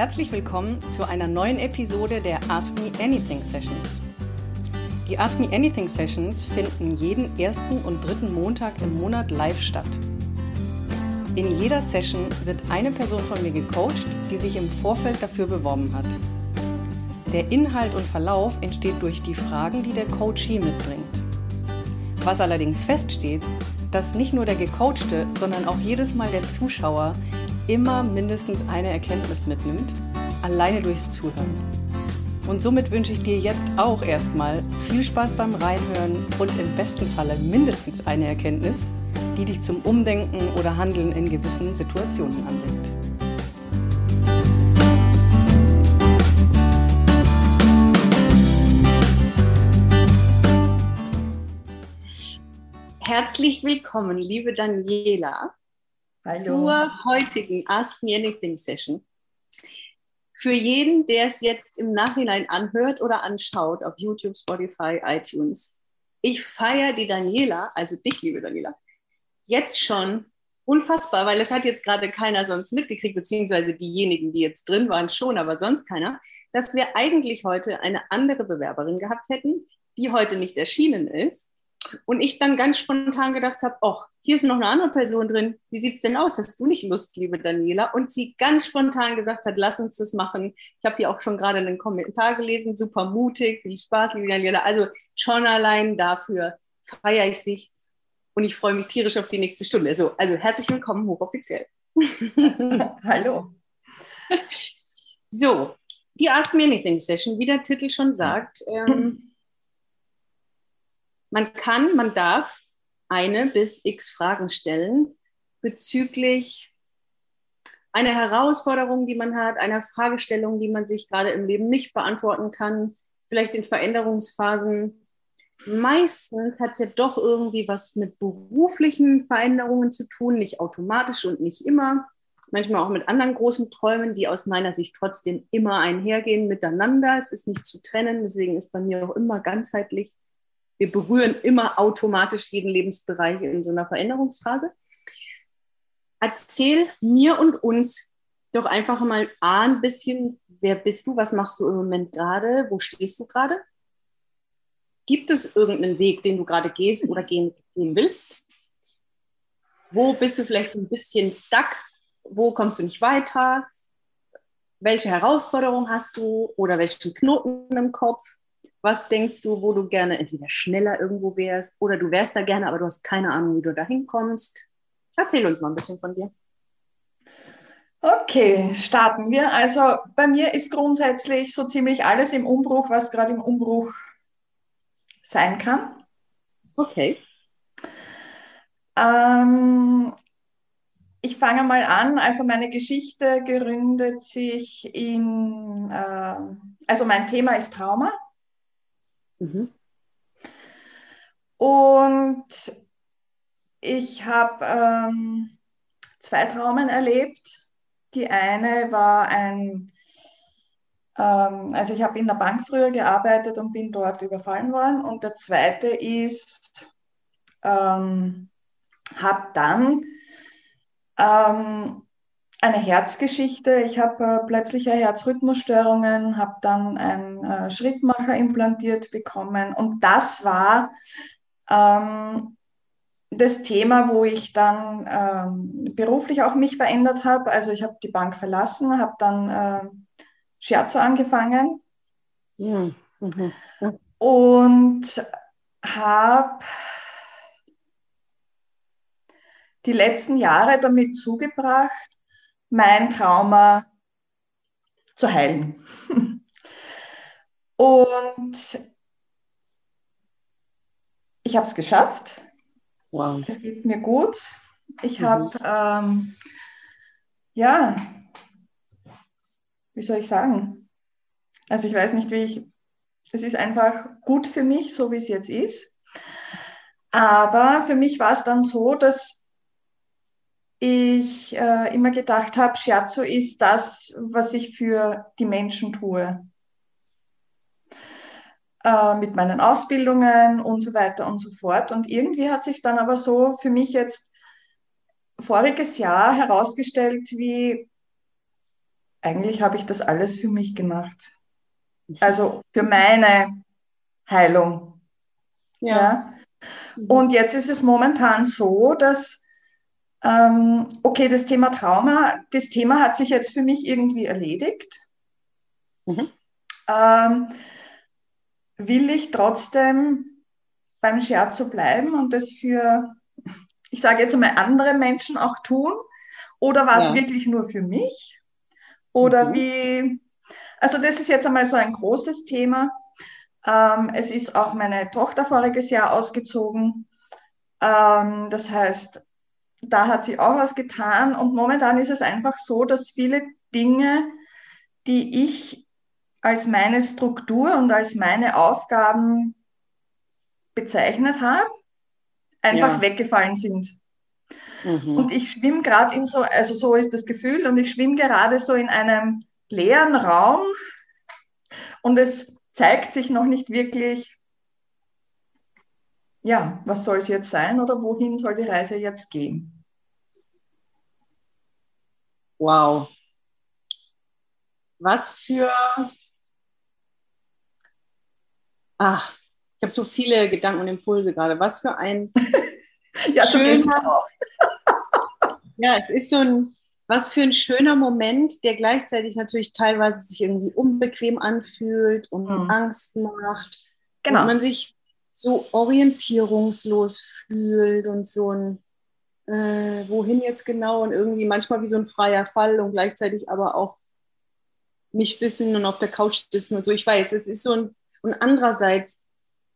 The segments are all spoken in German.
herzlich willkommen zu einer neuen Episode der Ask Me Anything Sessions. Die Ask Me Anything Sessions finden jeden ersten und dritten Montag im Monat live statt. In jeder Session wird eine Person von mir gecoacht, die sich im Vorfeld dafür beworben hat. Der Inhalt und Verlauf entsteht durch die Fragen, die der Coachee mitbringt. Was allerdings feststeht, dass nicht nur der Gecoachte, sondern auch jedes Mal der Zuschauer immer mindestens eine Erkenntnis mitnimmt, alleine durchs Zuhören. Und somit wünsche ich dir jetzt auch erstmal viel Spaß beim Reinhören und im besten Falle mindestens eine Erkenntnis, die dich zum Umdenken oder Handeln in gewissen Situationen anregt. Herzlich willkommen, liebe Daniela, Hallo. zur heutigen Ask Me Anything Session. Für jeden, der es jetzt im Nachhinein anhört oder anschaut auf YouTube, Spotify, iTunes, ich feiere die Daniela, also dich, liebe Daniela, jetzt schon unfassbar, weil es hat jetzt gerade keiner sonst mitgekriegt, beziehungsweise diejenigen, die jetzt drin waren, schon, aber sonst keiner, dass wir eigentlich heute eine andere Bewerberin gehabt hätten, die heute nicht erschienen ist und ich dann ganz spontan gedacht habe, ach, hier ist noch eine andere Person drin. Wie sieht es denn aus? Hast du nicht Lust, liebe Daniela? Und sie ganz spontan gesagt hat, lass uns das machen. Ich habe hier auch schon gerade einen Kommentar gelesen, super mutig, viel Spaß, liebe Daniela. Also schon allein dafür feiere ich dich und ich freue mich tierisch auf die nächste Stunde. Also, also herzlich willkommen, hochoffiziell. Hallo. So, die Ask Me Anything Session, wie der Titel schon sagt. Ähm, man kann, man darf eine bis x Fragen stellen bezüglich einer Herausforderung, die man hat, einer Fragestellung, die man sich gerade im Leben nicht beantworten kann, vielleicht in Veränderungsphasen. Meistens hat es ja doch irgendwie was mit beruflichen Veränderungen zu tun, nicht automatisch und nicht immer. Manchmal auch mit anderen großen Träumen, die aus meiner Sicht trotzdem immer einhergehen miteinander. Es ist nicht zu trennen, deswegen ist bei mir auch immer ganzheitlich wir berühren immer automatisch jeden Lebensbereich in so einer Veränderungsphase. Erzähl mir und uns doch einfach mal ein bisschen, wer bist du, was machst du im Moment gerade, wo stehst du gerade? Gibt es irgendeinen Weg, den du gerade gehst oder gehen, gehen willst? Wo bist du vielleicht ein bisschen stuck? Wo kommst du nicht weiter? Welche Herausforderung hast du oder welchen Knoten im Kopf? Was denkst du, wo du gerne entweder schneller irgendwo wärst oder du wärst da gerne, aber du hast keine Ahnung, wie du da hinkommst? Erzähl uns mal ein bisschen von dir. Okay, starten wir. Also bei mir ist grundsätzlich so ziemlich alles im Umbruch, was gerade im Umbruch sein kann. Okay. Ähm, ich fange mal an. Also meine Geschichte gründet sich in, äh, also mein Thema ist Trauma. Mhm. Und ich habe ähm, zwei Traumen erlebt. Die eine war ein, ähm, also ich habe in der Bank früher gearbeitet und bin dort überfallen worden. Und der zweite ist, ähm, habe dann ähm, eine Herzgeschichte. Ich habe äh, plötzliche Herzrhythmusstörungen, habe dann einen äh, Schrittmacher implantiert bekommen und das war ähm, das Thema, wo ich dann ähm, beruflich auch mich verändert habe. Also ich habe die Bank verlassen, habe dann äh, Scherzo angefangen mhm. Mhm. und habe die letzten Jahre damit zugebracht, mein Trauma zu heilen. Und ich habe es geschafft. Wow. Es geht mir gut. Ich mhm. habe, ähm, ja, wie soll ich sagen? Also ich weiß nicht, wie ich, es ist einfach gut für mich, so wie es jetzt ist. Aber für mich war es dann so, dass ich äh, immer gedacht habe, Scherzo ist das, was ich für die Menschen tue. Äh, mit meinen Ausbildungen und so weiter und so fort. Und irgendwie hat sich dann aber so für mich jetzt voriges Jahr herausgestellt, wie eigentlich habe ich das alles für mich gemacht. Also für meine Heilung. Ja. ja? Und jetzt ist es momentan so, dass, ähm, okay, das Thema Trauma, das Thema hat sich jetzt für mich irgendwie erledigt. Mhm. Ähm, will ich trotzdem beim Scherzo bleiben und das für, ich sage jetzt einmal, andere Menschen auch tun? Oder war es ja. wirklich nur für mich? Oder mhm. wie, also das ist jetzt einmal so ein großes Thema. Ähm, es ist auch meine Tochter voriges Jahr ausgezogen. Ähm, das heißt, da hat sie auch was getan. Und momentan ist es einfach so, dass viele Dinge, die ich als meine Struktur und als meine Aufgaben bezeichnet habe, einfach ja. weggefallen sind. Mhm. Und ich schwimme gerade in so, also so ist das Gefühl, und ich schwimme gerade so in einem leeren Raum und es zeigt sich noch nicht wirklich, ja, was soll es jetzt sein oder wohin soll die Reise jetzt gehen? Wow. Was für. Ach, ich habe so viele Gedanken und Impulse gerade. Was für ein. ja, so schöner, ja, es ist so ein was für ein schöner Moment, der gleichzeitig natürlich teilweise sich irgendwie unbequem anfühlt und mhm. Angst macht. Genau. Und man sich so orientierungslos fühlt und so ein, äh, wohin jetzt genau und irgendwie manchmal wie so ein freier Fall und gleichzeitig aber auch nicht wissen und auf der Couch sitzen und so. Ich weiß, es ist so ein, und andererseits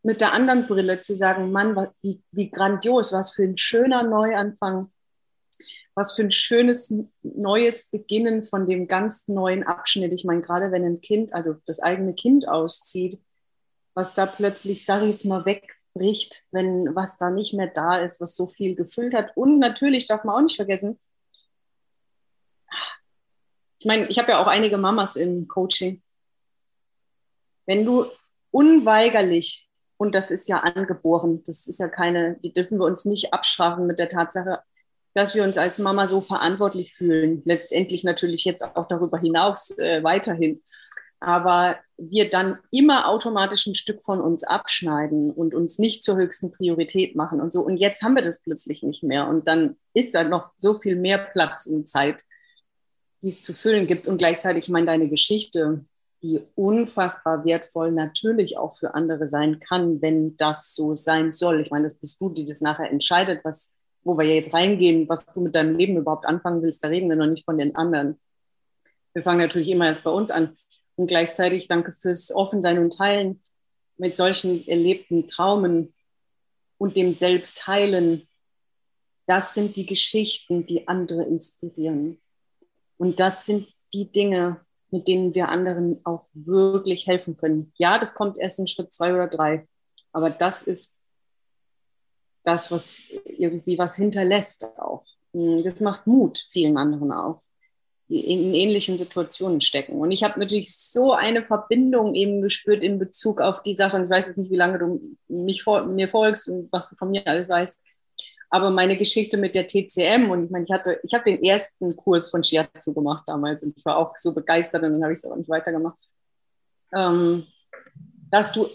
mit der anderen Brille zu sagen, Mann, wie, wie grandios, was für ein schöner Neuanfang was für ein schönes neues Beginnen von dem ganz neuen Abschnitt. Ich meine, gerade wenn ein Kind, also das eigene Kind auszieht, was da plötzlich, sage ich jetzt mal, wegbricht, wenn was da nicht mehr da ist, was so viel gefüllt hat. Und natürlich darf man auch nicht vergessen, ich meine, ich habe ja auch einige Mamas im Coaching. Wenn du unweigerlich, und das ist ja angeboren, das ist ja keine, die dürfen wir uns nicht abstrafen mit der Tatsache, dass wir uns als Mama so verantwortlich fühlen. Letztendlich natürlich jetzt auch darüber hinaus äh, weiterhin. Aber wir dann immer automatisch ein Stück von uns abschneiden und uns nicht zur höchsten Priorität machen und so. Und jetzt haben wir das plötzlich nicht mehr. Und dann ist da noch so viel mehr Platz und Zeit, die es zu füllen gibt. Und gleichzeitig, ich meine, deine Geschichte, die unfassbar wertvoll natürlich auch für andere sein kann, wenn das so sein soll. Ich meine, das bist du, die das nachher entscheidet, was wo wir jetzt reingehen, was du mit deinem Leben überhaupt anfangen willst, da reden wir noch nicht von den anderen. Wir fangen natürlich immer erst bei uns an. Und gleichzeitig danke fürs Offensein und Teilen mit solchen erlebten Traumen und dem Selbstheilen. Das sind die Geschichten, die andere inspirieren. Und das sind die Dinge, mit denen wir anderen auch wirklich helfen können. Ja, das kommt erst in Schritt zwei oder drei. Aber das ist das, was irgendwie was hinterlässt auch. Hm, das macht Mut vielen anderen auch, in ähnlichen Situationen stecken. Und ich habe natürlich so eine Verbindung eben gespürt in Bezug auf die Sache. Und ich weiß jetzt nicht, wie lange du mich mir folgst und was du von mir alles weißt. Aber meine Geschichte mit der TCM und ich meine, ich hatte, ich habe den ersten Kurs von Shiatsu gemacht damals und ich war auch so begeistert und dann habe ich es auch nicht weitergemacht. Ähm, dass du,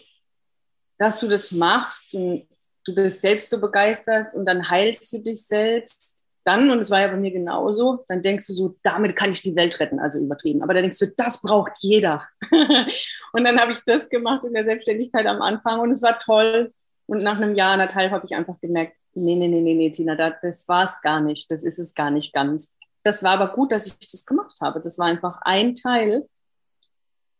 dass du das machst und du bist selbst so begeistert und dann heilst du dich selbst. Dann, und es war ja bei mir genauso, dann denkst du so, damit kann ich die Welt retten, also übertrieben. Aber dann denkst du, das braucht jeder. und dann habe ich das gemacht in der Selbstständigkeit am Anfang und es war toll. Und nach einem Jahr, anderthalb habe ich einfach gemerkt, nee, nee, nee, nee, nee, Tina, das war es gar nicht. Das ist es gar nicht ganz. Das war aber gut, dass ich das gemacht habe. Das war einfach ein Teil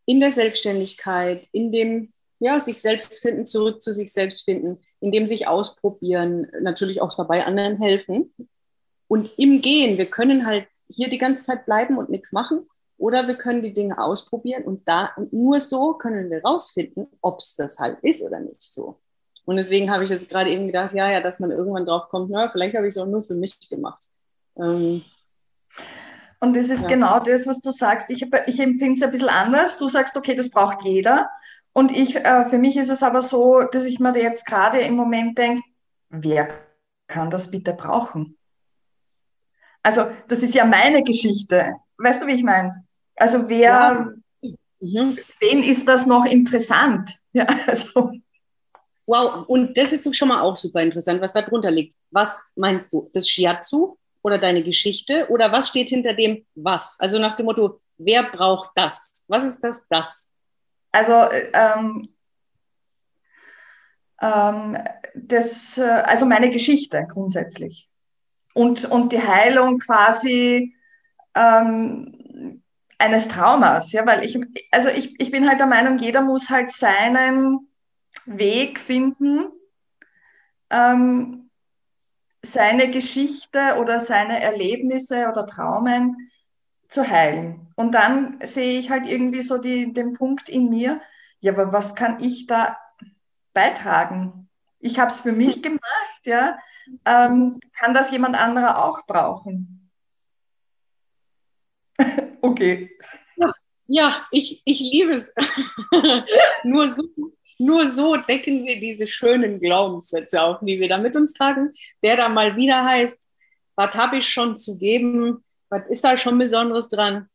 in der Selbstständigkeit, in dem ja, sich selbst finden, zurück zu sich selbst finden, indem sich ausprobieren, natürlich auch dabei anderen helfen. Und im Gehen, wir können halt hier die ganze Zeit bleiben und nichts machen oder wir können die Dinge ausprobieren und da und nur so können wir rausfinden, ob es das halt ist oder nicht so. Und deswegen habe ich jetzt gerade eben gedacht, ja, ja, dass man irgendwann drauf kommt, na, vielleicht habe ich es auch nur für mich gemacht. Ähm, und das ist ja. genau das, was du sagst. Ich, ich empfinde es ein bisschen anders. Du sagst, okay, das braucht jeder. Und ich, äh, für mich ist es aber so, dass ich mir jetzt gerade im Moment denke, wer kann das bitte brauchen? Also, das ist ja meine Geschichte. Weißt du, wie ich meine? Also wer, ja. mhm. wen ist das noch interessant? Ja, also. Wow, und das ist schon mal auch super interessant, was da drunter liegt. Was meinst du? Das Shiatsu oder deine Geschichte? Oder was steht hinter dem was? Also nach dem Motto, wer braucht das? Was ist das das? Also ähm, ähm, das, äh, also meine Geschichte grundsätzlich. Und, und die Heilung quasi ähm, eines Traumas, ja, weil ich, also ich, ich bin halt der Meinung, jeder muss halt seinen Weg finden, ähm, seine Geschichte oder seine Erlebnisse oder Traumen zu heilen. Und dann sehe ich halt irgendwie so die, den Punkt in mir, ja, aber was kann ich da beitragen? Ich habe es für mich gemacht, ja. Ähm, kann das jemand anderer auch brauchen? okay. Ja, ich, ich liebe es. nur, so, nur so decken wir diese schönen Glaubenssätze auf, die wir da mit uns tragen, der da mal wieder heißt, was habe ich schon zu geben? Was ist da schon Besonderes dran?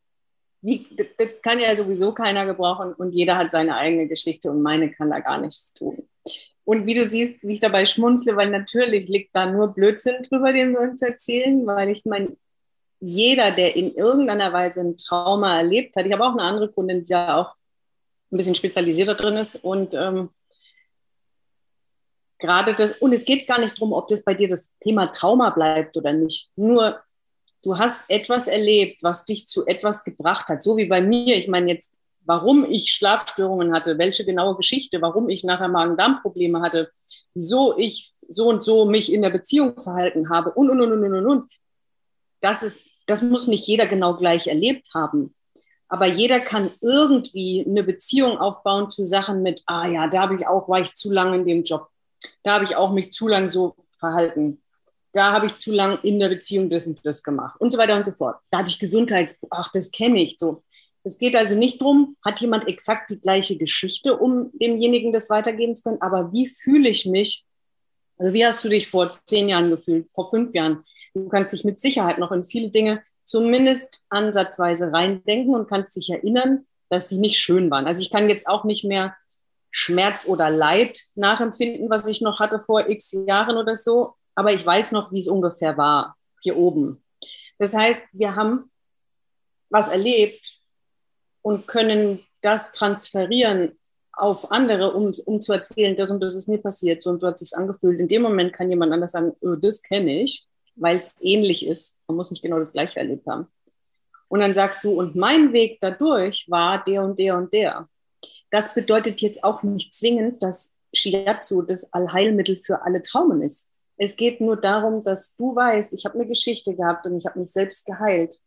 Wie, das kann ja sowieso keiner gebrauchen und jeder hat seine eigene Geschichte und meine kann da gar nichts tun. Und wie du siehst, wie ich dabei schmunzle, weil natürlich liegt da nur Blödsinn drüber, den wir uns erzählen, weil ich meine, jeder, der in irgendeiner Weise ein Trauma erlebt hat, ich habe auch eine andere Kundin, die ja auch ein bisschen spezialisierter drin ist und ähm, gerade das, und es geht gar nicht darum, ob das bei dir das Thema Trauma bleibt oder nicht. Nur du hast etwas erlebt, was dich zu etwas gebracht hat, so wie bei mir. Ich meine jetzt, warum ich Schlafstörungen hatte, welche genaue Geschichte, warum ich nachher Magen-Darm-Probleme hatte, wieso ich so und so mich in der Beziehung verhalten habe und, und, und, und, und, und. Das ist, das muss nicht jeder genau gleich erlebt haben. Aber jeder kann irgendwie eine Beziehung aufbauen zu Sachen mit, ah ja, da habe ich auch, war ich zu lange in dem Job. Da habe ich auch mich zu lange so verhalten. Da habe ich zu lange in der Beziehung das und das gemacht und so weiter und so fort. Da hatte ich Gesundheits, ach, das kenne ich so. Es geht also nicht darum, hat jemand exakt die gleiche Geschichte, um demjenigen das weitergeben zu können, aber wie fühle ich mich? Also wie hast du dich vor zehn Jahren gefühlt, vor fünf Jahren? Du kannst dich mit Sicherheit noch in viele Dinge zumindest ansatzweise reindenken und kannst dich erinnern, dass die nicht schön waren. Also ich kann jetzt auch nicht mehr Schmerz oder Leid nachempfinden, was ich noch hatte vor x Jahren oder so, aber ich weiß noch, wie es ungefähr war, hier oben. Das heißt, wir haben was erlebt und können das transferieren auf andere, um, um zu erzählen, das und das ist mir passiert, so und so hat es sich angefühlt. In dem Moment kann jemand anders sagen, oh, das kenne ich weil es ähnlich ist. Man muss nicht genau das Gleiche erlebt haben. Und dann sagst du, und mein Weg dadurch war der und der und der. Das bedeutet jetzt auch nicht zwingend, dass Shiatsu das Allheilmittel für alle Traumen ist. Es geht nur darum, dass du weißt, ich habe eine Geschichte gehabt und ich habe mich selbst geheilt.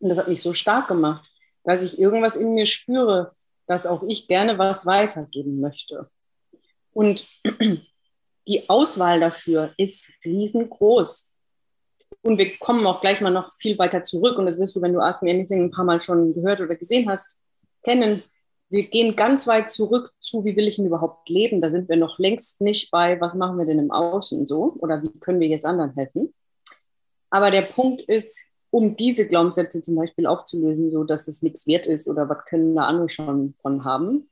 Und das hat mich so stark gemacht, dass ich irgendwas in mir spüre, dass auch ich gerne was weitergeben möchte. Und die Auswahl dafür ist riesengroß. Und wir kommen auch gleich mal noch viel weiter zurück. Und das wirst du, wenn du Ask Me Anything ein paar Mal schon gehört oder gesehen hast, kennen. Wir gehen ganz weit zurück zu, wie will ich denn überhaupt leben? Da sind wir noch längst nicht bei, was machen wir denn im Außen so? Oder wie können wir jetzt anderen helfen? Aber der Punkt ist, um diese Glaubenssätze zum Beispiel aufzulösen, so dass es nichts wert ist oder was können da andere schon von haben.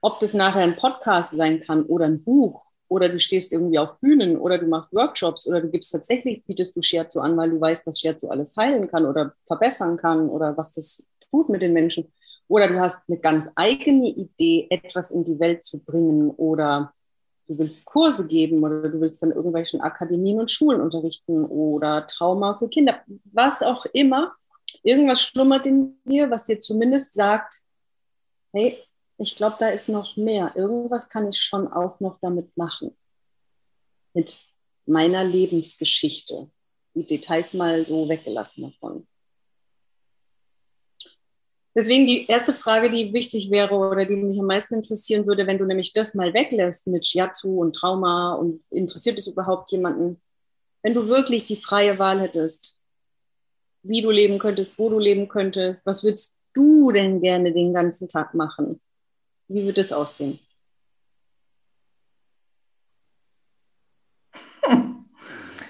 Ob das nachher ein Podcast sein kann oder ein Buch oder du stehst irgendwie auf Bühnen oder du machst Workshops oder du gibst tatsächlich, bietest du Scherzo an, weil du weißt, was Scherzo alles heilen kann oder verbessern kann oder was das tut mit den Menschen. Oder du hast eine ganz eigene Idee, etwas in die Welt zu bringen oder du willst Kurse geben oder du willst dann irgendwelchen Akademien und Schulen unterrichten oder Trauma für Kinder, was auch immer. Irgendwas schlummert in dir, was dir zumindest sagt, hey, ich glaube, da ist noch mehr. Irgendwas kann ich schon auch noch damit machen. Mit meiner Lebensgeschichte. Die Details mal so weggelassen davon. Deswegen die erste Frage, die wichtig wäre oder die mich am meisten interessieren würde, wenn du nämlich das mal weglässt mit Shiatsu und Trauma und interessiert es überhaupt jemanden, wenn du wirklich die freie Wahl hättest, wie du leben könntest, wo du leben könntest, was würdest du denn gerne den ganzen Tag machen? Wie wird es aussehen?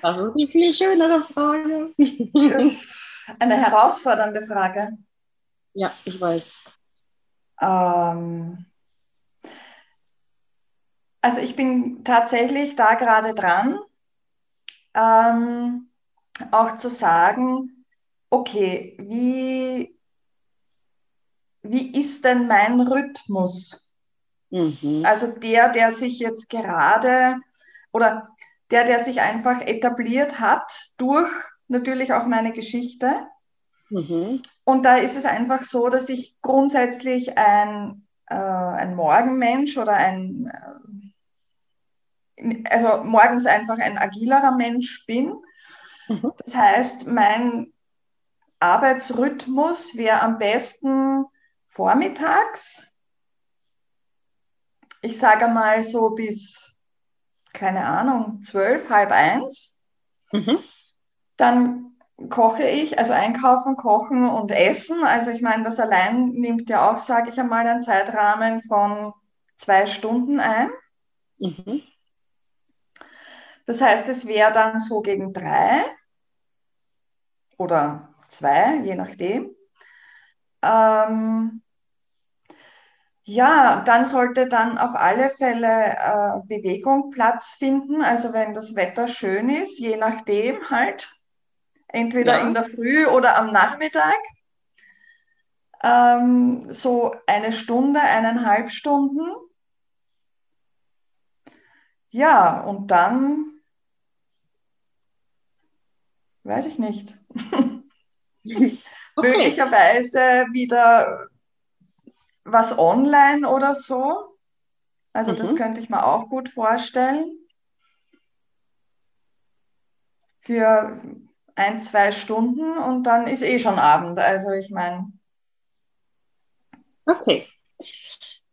Das ist die viel schönere Frage. eine herausfordernde Frage. Ja, ich weiß. Ähm, also ich bin tatsächlich da gerade dran, ähm, auch zu sagen, okay, wie, wie ist denn mein Rhythmus? Mhm. Also der, der sich jetzt gerade oder der, der sich einfach etabliert hat durch natürlich auch meine Geschichte. Mhm. Und da ist es einfach so, dass ich grundsätzlich ein, äh, ein Morgenmensch oder ein, äh, also morgens einfach ein agilerer Mensch bin. Mhm. Das heißt, mein Arbeitsrhythmus wäre am besten vormittags. Ich sage mal so bis, keine Ahnung, zwölf, halb eins. Mhm. Dann koche ich, also einkaufen, kochen und essen. Also ich meine, das allein nimmt ja auch, sage ich einmal, einen Zeitrahmen von zwei Stunden ein. Mhm. Das heißt, es wäre dann so gegen drei oder zwei, je nachdem. Ähm, ja, dann sollte dann auf alle Fälle äh, Bewegung Platz finden. Also wenn das Wetter schön ist, je nachdem halt, entweder ja. in der Früh oder am Nachmittag. Ähm, so eine Stunde, eineinhalb Stunden. Ja, und dann weiß ich nicht. okay. Möglicherweise wieder was online oder so. Also mhm. das könnte ich mir auch gut vorstellen. Für ein, zwei Stunden und dann ist eh schon Abend. Also ich meine. Okay.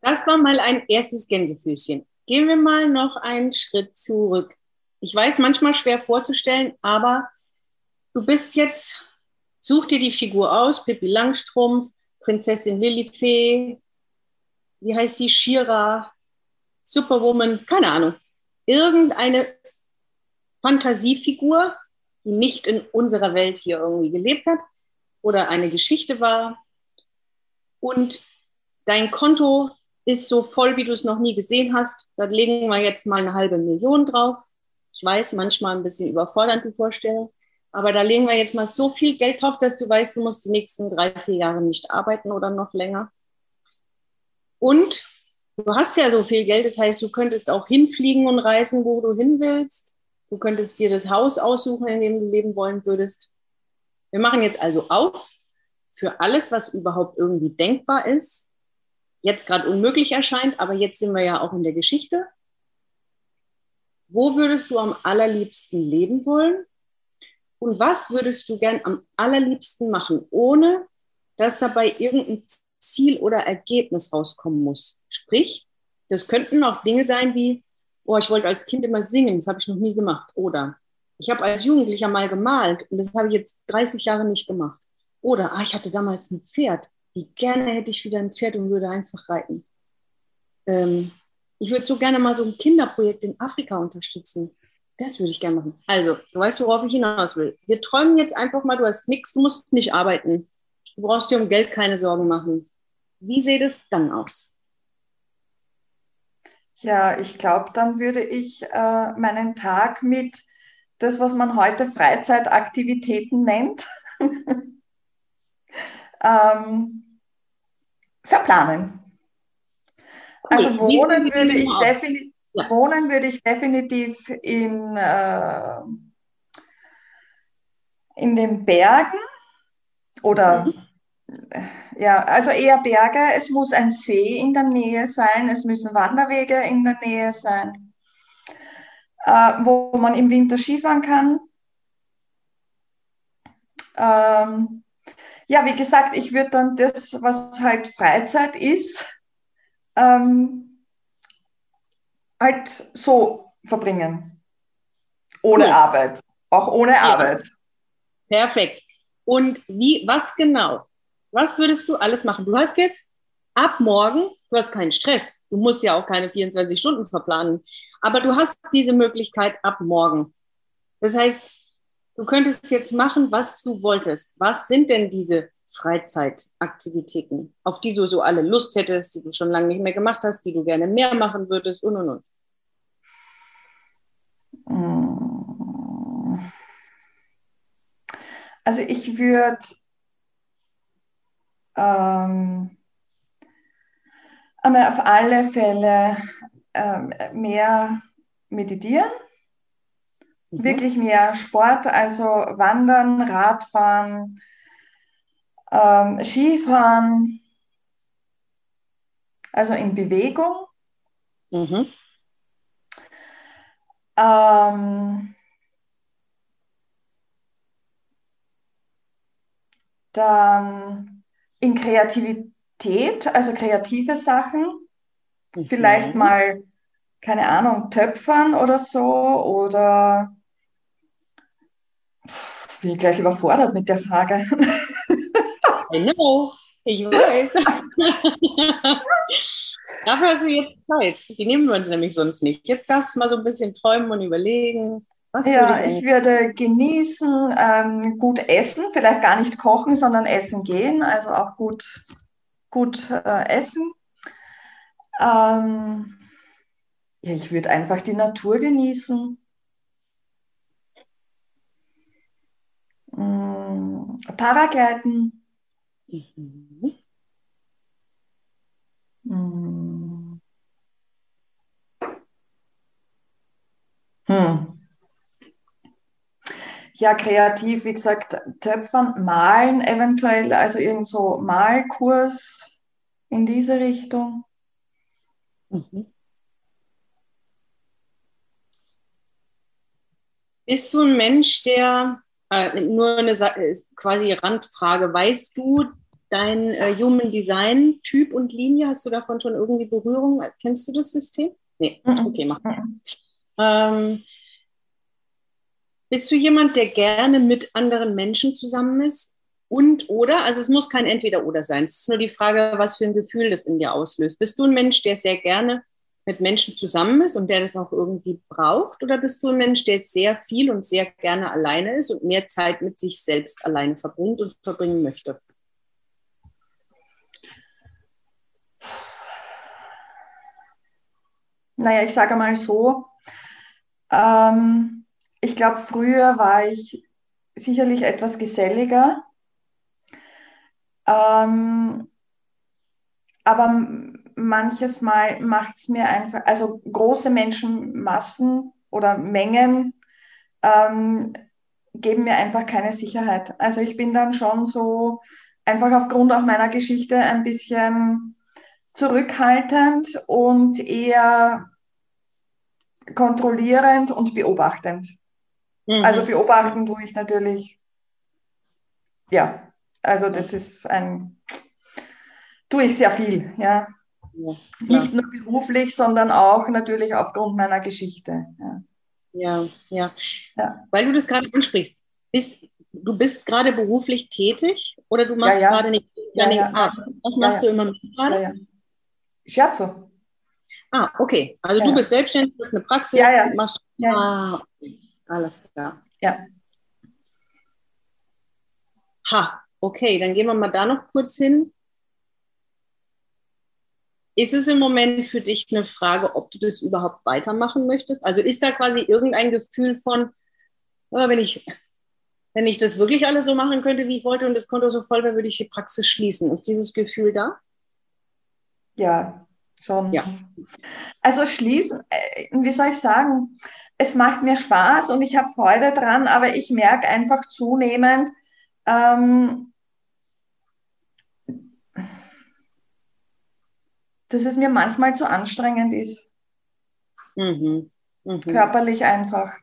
Das war mal ein erstes Gänsefüßchen. Gehen wir mal noch einen Schritt zurück. Ich weiß, manchmal schwer vorzustellen, aber du bist jetzt, such dir die Figur aus, Pippi Langstrumpf, Prinzessin Lilifee, wie heißt die, Shira, Superwoman, keine Ahnung. Irgendeine Fantasiefigur, die nicht in unserer Welt hier irgendwie gelebt hat oder eine Geschichte war. Und dein Konto ist so voll, wie du es noch nie gesehen hast. Da legen wir jetzt mal eine halbe Million drauf. Ich weiß, manchmal ein bisschen überfordernd die Vorstellung. Aber da legen wir jetzt mal so viel Geld drauf, dass du weißt, du musst die nächsten drei, vier Jahre nicht arbeiten oder noch länger. Und du hast ja so viel Geld, das heißt, du könntest auch hinfliegen und reisen, wo du hin willst. Du könntest dir das Haus aussuchen, in dem du leben wollen würdest. Wir machen jetzt also auf für alles, was überhaupt irgendwie denkbar ist, jetzt gerade unmöglich erscheint, aber jetzt sind wir ja auch in der Geschichte. Wo würdest du am allerliebsten leben wollen? Und was würdest du gern am allerliebsten machen, ohne dass dabei irgendein Ziel oder Ergebnis rauskommen muss? Sprich, das könnten auch Dinge sein wie, oh, ich wollte als Kind immer singen, das habe ich noch nie gemacht. Oder ich habe als Jugendlicher mal gemalt und das habe ich jetzt 30 Jahre nicht gemacht. Oder ah, ich hatte damals ein Pferd. Wie gerne hätte ich wieder ein Pferd und würde einfach reiten. Ähm, ich würde so gerne mal so ein Kinderprojekt in Afrika unterstützen. Das würde ich gerne machen. Also, du weißt, worauf ich hinaus will. Wir träumen jetzt einfach mal, du hast nichts, du musst nicht arbeiten. Du brauchst dir um Geld keine Sorgen machen. Wie sieht es dann aus? Ja, ich glaube, dann würde ich äh, meinen Tag mit das, was man heute Freizeitaktivitäten nennt, ähm, verplanen. Cool. Also wohnen würde ich definitiv ja. Wohnen würde ich definitiv in, äh, in den Bergen oder mhm. Ja, also eher Berge. Es muss ein See in der Nähe sein, es müssen Wanderwege in der Nähe sein, äh, wo man im Winter Skifahren kann. Ähm, ja, wie gesagt, ich würde dann das, was halt Freizeit ist, ähm, halt so verbringen. Ohne cool. Arbeit. Auch ohne ja. Arbeit. Perfekt. Und wie, was genau? Was würdest du alles machen? Du hast jetzt ab morgen, du hast keinen Stress. Du musst ja auch keine 24 Stunden verplanen. Aber du hast diese Möglichkeit ab morgen. Das heißt, du könntest jetzt machen, was du wolltest. Was sind denn diese Freizeitaktivitäten, auf die du so alle Lust hättest, die du schon lange nicht mehr gemacht hast, die du gerne mehr machen würdest und und und? Also ich würde ähm, auf alle Fälle ähm, mehr meditieren, mhm. wirklich mehr Sport, also Wandern, Radfahren, ähm, Skifahren, also in Bewegung. Mhm. Ähm, dann in Kreativität, also kreative Sachen, mhm. vielleicht mal, keine Ahnung, töpfern oder so oder bin ich gleich überfordert mit der Frage. I know, ich weiß. Dafür hast du jetzt Zeit. Die nehmen wir uns nämlich sonst nicht. Jetzt darfst du mal so ein bisschen träumen und überlegen. Was ja, ich würde genießen, ähm, gut essen, vielleicht gar nicht kochen, sondern essen gehen, also auch gut, gut äh, essen. Ähm, ja, ich würde einfach die Natur genießen. Mm, Paragleiten. Mhm. Mm. Hm ja, kreativ, wie gesagt, töpfern, malen eventuell, also irgend so Malkurs in diese Richtung. Mhm. Bist du ein Mensch, der, äh, nur eine äh, quasi Randfrage, weißt du dein äh, Human Design Typ und Linie? Hast du davon schon irgendwie Berührung? Kennst du das System? Nee, mhm. okay, mach. Mhm. Ähm, bist du jemand, der gerne mit anderen Menschen zusammen ist? Und oder, also es muss kein Entweder-Oder sein. Es ist nur die Frage, was für ein Gefühl das in dir auslöst. Bist du ein Mensch, der sehr gerne mit Menschen zusammen ist und der das auch irgendwie braucht? Oder bist du ein Mensch, der sehr viel und sehr gerne alleine ist und mehr Zeit mit sich selbst alleine verbringt und verbringen möchte? Naja, ich sage mal so, ähm, ich glaube, früher war ich sicherlich etwas geselliger. Ähm, aber manches Mal macht es mir einfach, also große Menschenmassen oder Mengen ähm, geben mir einfach keine Sicherheit. Also ich bin dann schon so einfach aufgrund auch meiner Geschichte ein bisschen zurückhaltend und eher kontrollierend und beobachtend. Mhm. Also beobachten tue ich natürlich, ja, also das ist ein, tue ich sehr viel, ja. ja Nicht nur beruflich, sondern auch natürlich aufgrund meiner Geschichte. Ja, ja. ja. ja. Weil du das gerade ansprichst, bist, du bist gerade beruflich tätig oder du machst ja, gerade nicht ja, ja. Ah, was machst du immer gerade? Ja, Scherzo. Ah, okay. Also du bist selbstständig, hast eine Praxis, ja, ja. machst ja. Ah, alles klar. Ja. Ha, okay, dann gehen wir mal da noch kurz hin. Ist es im Moment für dich eine Frage, ob du das überhaupt weitermachen möchtest? Also ist da quasi irgendein Gefühl von, oh, wenn ich, wenn ich das wirklich alles so machen könnte, wie ich wollte und das Konto so voll wäre, würde ich die Praxis schließen. Ist dieses Gefühl da? Ja, schon. Ja. Also schließen, äh, wie soll ich sagen, es macht mir Spaß und ich habe Freude dran, aber ich merke einfach zunehmend, ähm, dass es mir manchmal zu anstrengend ist. Mhm. Mhm. Körperlich einfach.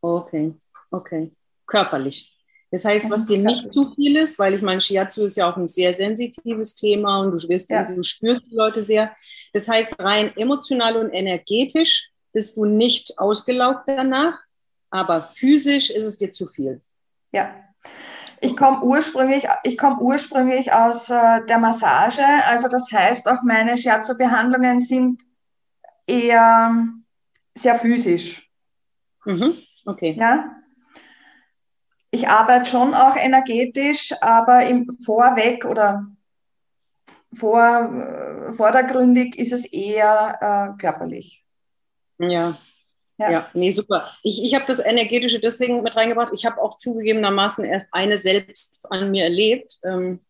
Okay, okay. Körperlich. Das heißt, was dir nicht zu viel ist, weil ich meine, Shiatsu ist ja auch ein sehr sensitives Thema und du, wirst, ja. du spürst die Leute sehr. Das heißt, rein emotional und energetisch bist du nicht ausgelaugt danach, aber physisch ist es dir zu viel. Ja. Ich komme ursprünglich, ich komme ursprünglich aus äh, der Massage, also das heißt auch meine Shiatsu-Behandlungen sind eher sehr physisch. Mhm. Okay. Ja. ich arbeite schon auch energetisch, aber im Vorweg oder vor, vordergründig ist es eher äh, körperlich. Ja. ja. Ja, nee, super. Ich, ich habe das Energetische deswegen mit reingebracht. Ich habe auch zugegebenermaßen erst eine selbst an mir erlebt. Ähm,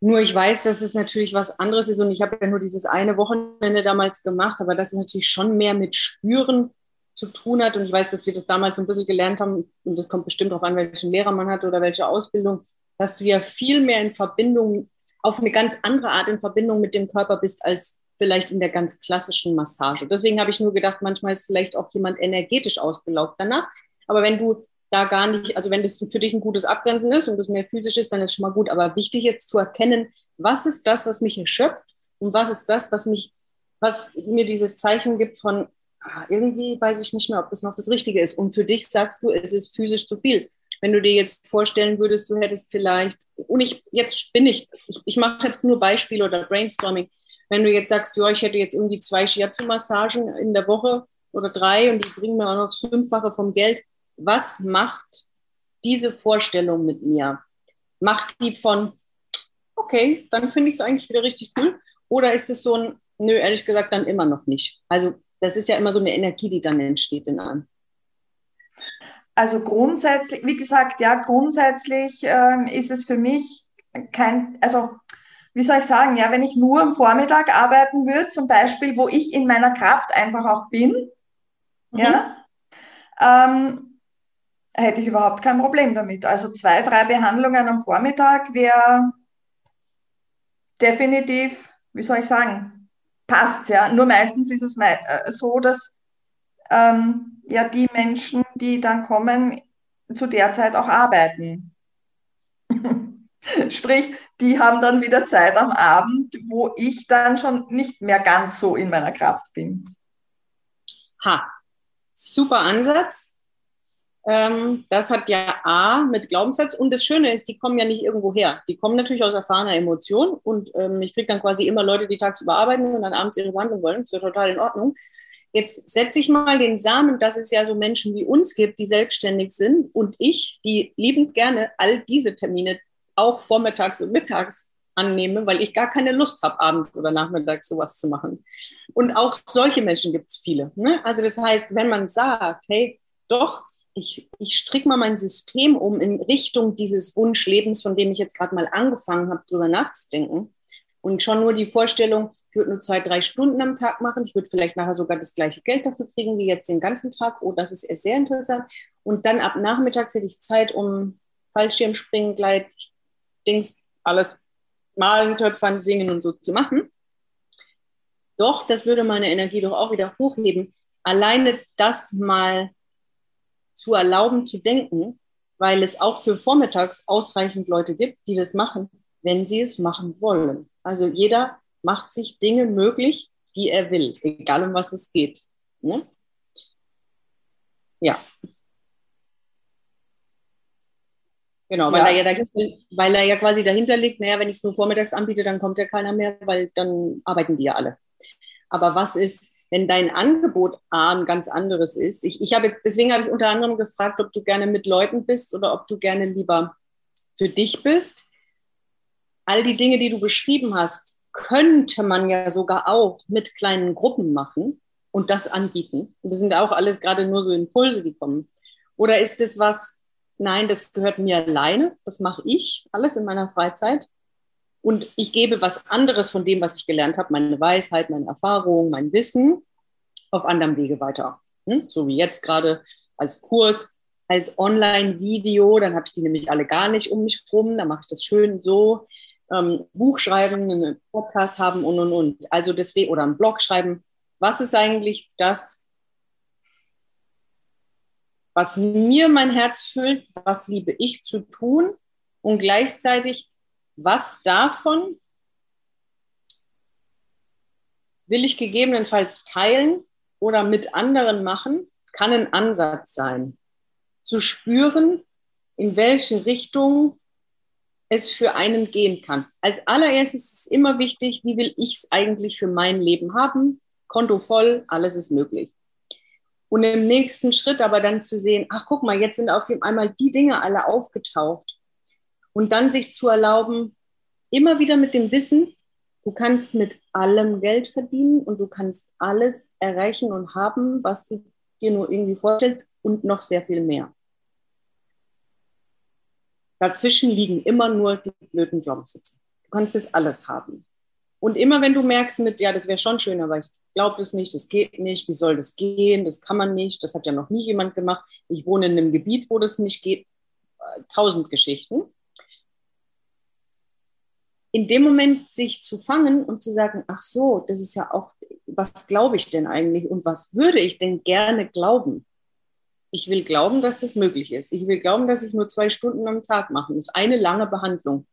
nur ich weiß, dass es natürlich was anderes ist und ich habe ja nur dieses eine Wochenende damals gemacht, aber das ist natürlich schon mehr mit Spüren zu tun hat. Und ich weiß, dass wir das damals so ein bisschen gelernt haben, und das kommt bestimmt darauf an, welchen Lehrer man hat oder welche Ausbildung, dass du ja viel mehr in Verbindung, auf eine ganz andere Art in Verbindung mit dem Körper bist, als vielleicht in der ganz klassischen Massage. Deswegen habe ich nur gedacht, manchmal ist vielleicht auch jemand energetisch ausgelaugt danach. Aber wenn du da gar nicht, also wenn das für dich ein gutes Abgrenzen ist und das mehr physisch ist, dann ist schon mal gut. Aber wichtig jetzt zu erkennen, was ist das, was mich erschöpft und was ist das, was mich, was mir dieses Zeichen gibt von, ah, irgendwie weiß ich nicht mehr, ob das noch das Richtige ist. Und für dich sagst du, es ist physisch zu viel. Wenn du dir jetzt vorstellen würdest, du hättest vielleicht, und ich, jetzt spinne ich, ich, ich mache jetzt nur Beispiele oder Brainstorming. Wenn du jetzt sagst, ja, ich hätte jetzt irgendwie zwei Shiatsu-Massagen in der Woche oder drei und die bringen mir auch noch das Fünffache vom Geld, was macht diese Vorstellung mit mir? Macht die von, okay, dann finde ich es eigentlich wieder richtig cool? Oder ist es so ein, nö, ehrlich gesagt, dann immer noch nicht? Also, das ist ja immer so eine Energie, die dann entsteht in einem. Also grundsätzlich, wie gesagt, ja, grundsätzlich ähm, ist es für mich kein, also wie soll ich sagen, ja, wenn ich nur am Vormittag arbeiten würde, zum Beispiel, wo ich in meiner Kraft einfach auch bin, mhm. ja, ähm, hätte ich überhaupt kein Problem damit. Also zwei, drei Behandlungen am Vormittag wäre definitiv, wie soll ich sagen, passt ja. Nur meistens ist es äh, so, dass ähm, ja die Menschen, die dann kommen, zu der Zeit auch arbeiten. Sprich, die haben dann wieder Zeit am Abend, wo ich dann schon nicht mehr ganz so in meiner Kraft bin. Ha, super Ansatz. Ähm, das hat ja A mit Glaubenssatz und das Schöne ist, die kommen ja nicht irgendwo her. Die kommen natürlich aus erfahrener Emotion und ähm, ich kriege dann quasi immer Leute, die tagsüber arbeiten und dann abends ihre Behandlung wollen. Das ist ja total in Ordnung. Jetzt setze ich mal den Samen, dass es ja so Menschen wie uns gibt, die selbstständig sind und ich, die liebend gerne all diese Termine auch vormittags und mittags annehme, weil ich gar keine Lust habe, abends oder nachmittags sowas zu machen. Und auch solche Menschen gibt es viele. Ne? Also das heißt, wenn man sagt, hey, doch, ich, ich stricke mal mein System um in Richtung dieses Wunschlebens, von dem ich jetzt gerade mal angefangen habe, drüber nachzudenken. Und schon nur die Vorstellung, ich würde nur zwei, drei Stunden am Tag machen. Ich würde vielleicht nachher sogar das gleiche Geld dafür kriegen wie jetzt den ganzen Tag. Oh, das ist sehr interessant. Und dann ab nachmittags hätte ich Zeit, um Fallschirmspringen, Gleit, Dings, alles malen, töpfern, singen und so zu machen. Doch, das würde meine Energie doch auch wieder hochheben. Alleine das mal zu erlauben zu denken, weil es auch für vormittags ausreichend Leute gibt, die das machen, wenn sie es machen wollen. Also jeder macht sich Dinge möglich, die er will, egal um was es geht. Ne? Ja. Genau, weil, ja. Er ja dahinter, weil er ja quasi dahinter liegt, naja, wenn ich es nur vormittags anbiete, dann kommt ja keiner mehr, weil dann arbeiten die ja alle. Aber was ist, wenn dein Angebot A ein ganz anderes ist. Ich, ich habe, deswegen habe ich unter anderem gefragt, ob du gerne mit Leuten bist oder ob du gerne lieber für dich bist. All die Dinge, die du beschrieben hast, könnte man ja sogar auch mit kleinen Gruppen machen und das anbieten. Und das sind auch alles gerade nur so Impulse, die kommen. Oder ist es was, nein, das gehört mir alleine, das mache ich alles in meiner Freizeit und ich gebe was anderes von dem, was ich gelernt habe, meine Weisheit, meine Erfahrung, mein Wissen auf anderem Wege weiter. Hm? So wie jetzt gerade als Kurs, als Online-Video, dann habe ich die nämlich alle gar nicht um mich rum, dann mache ich das schön so. Ähm, Buch schreiben, einen Podcast haben und und und. Also deswegen, oder einen Blog schreiben. Was ist eigentlich das, was mir mein Herz füllt, was liebe ich zu tun und gleichzeitig was davon will ich gegebenenfalls teilen oder mit anderen machen, kann ein Ansatz sein. Zu spüren, in welche Richtung es für einen gehen kann. Als allererstes ist es immer wichtig, wie will ich es eigentlich für mein Leben haben? Konto voll, alles ist möglich. Und im nächsten Schritt aber dann zu sehen, ach guck mal, jetzt sind auf einmal die Dinge alle aufgetaucht. Und dann sich zu erlauben, immer wieder mit dem Wissen, du kannst mit allem Geld verdienen und du kannst alles erreichen und haben, was du dir nur irgendwie vorstellst und noch sehr viel mehr. Dazwischen liegen immer nur die blöden Glaubenssätze. Du kannst es alles haben. Und immer wenn du merkst mit, ja, das wäre schon schön, aber ich glaube das nicht, das geht nicht, wie soll das gehen, das kann man nicht, das hat ja noch nie jemand gemacht. Ich wohne in einem Gebiet, wo das nicht geht. Tausend Geschichten. In dem Moment sich zu fangen und zu sagen, ach so, das ist ja auch, was glaube ich denn eigentlich und was würde ich denn gerne glauben? Ich will glauben, dass das möglich ist. Ich will glauben, dass ich nur zwei Stunden am Tag mache. Das ist eine lange Behandlung.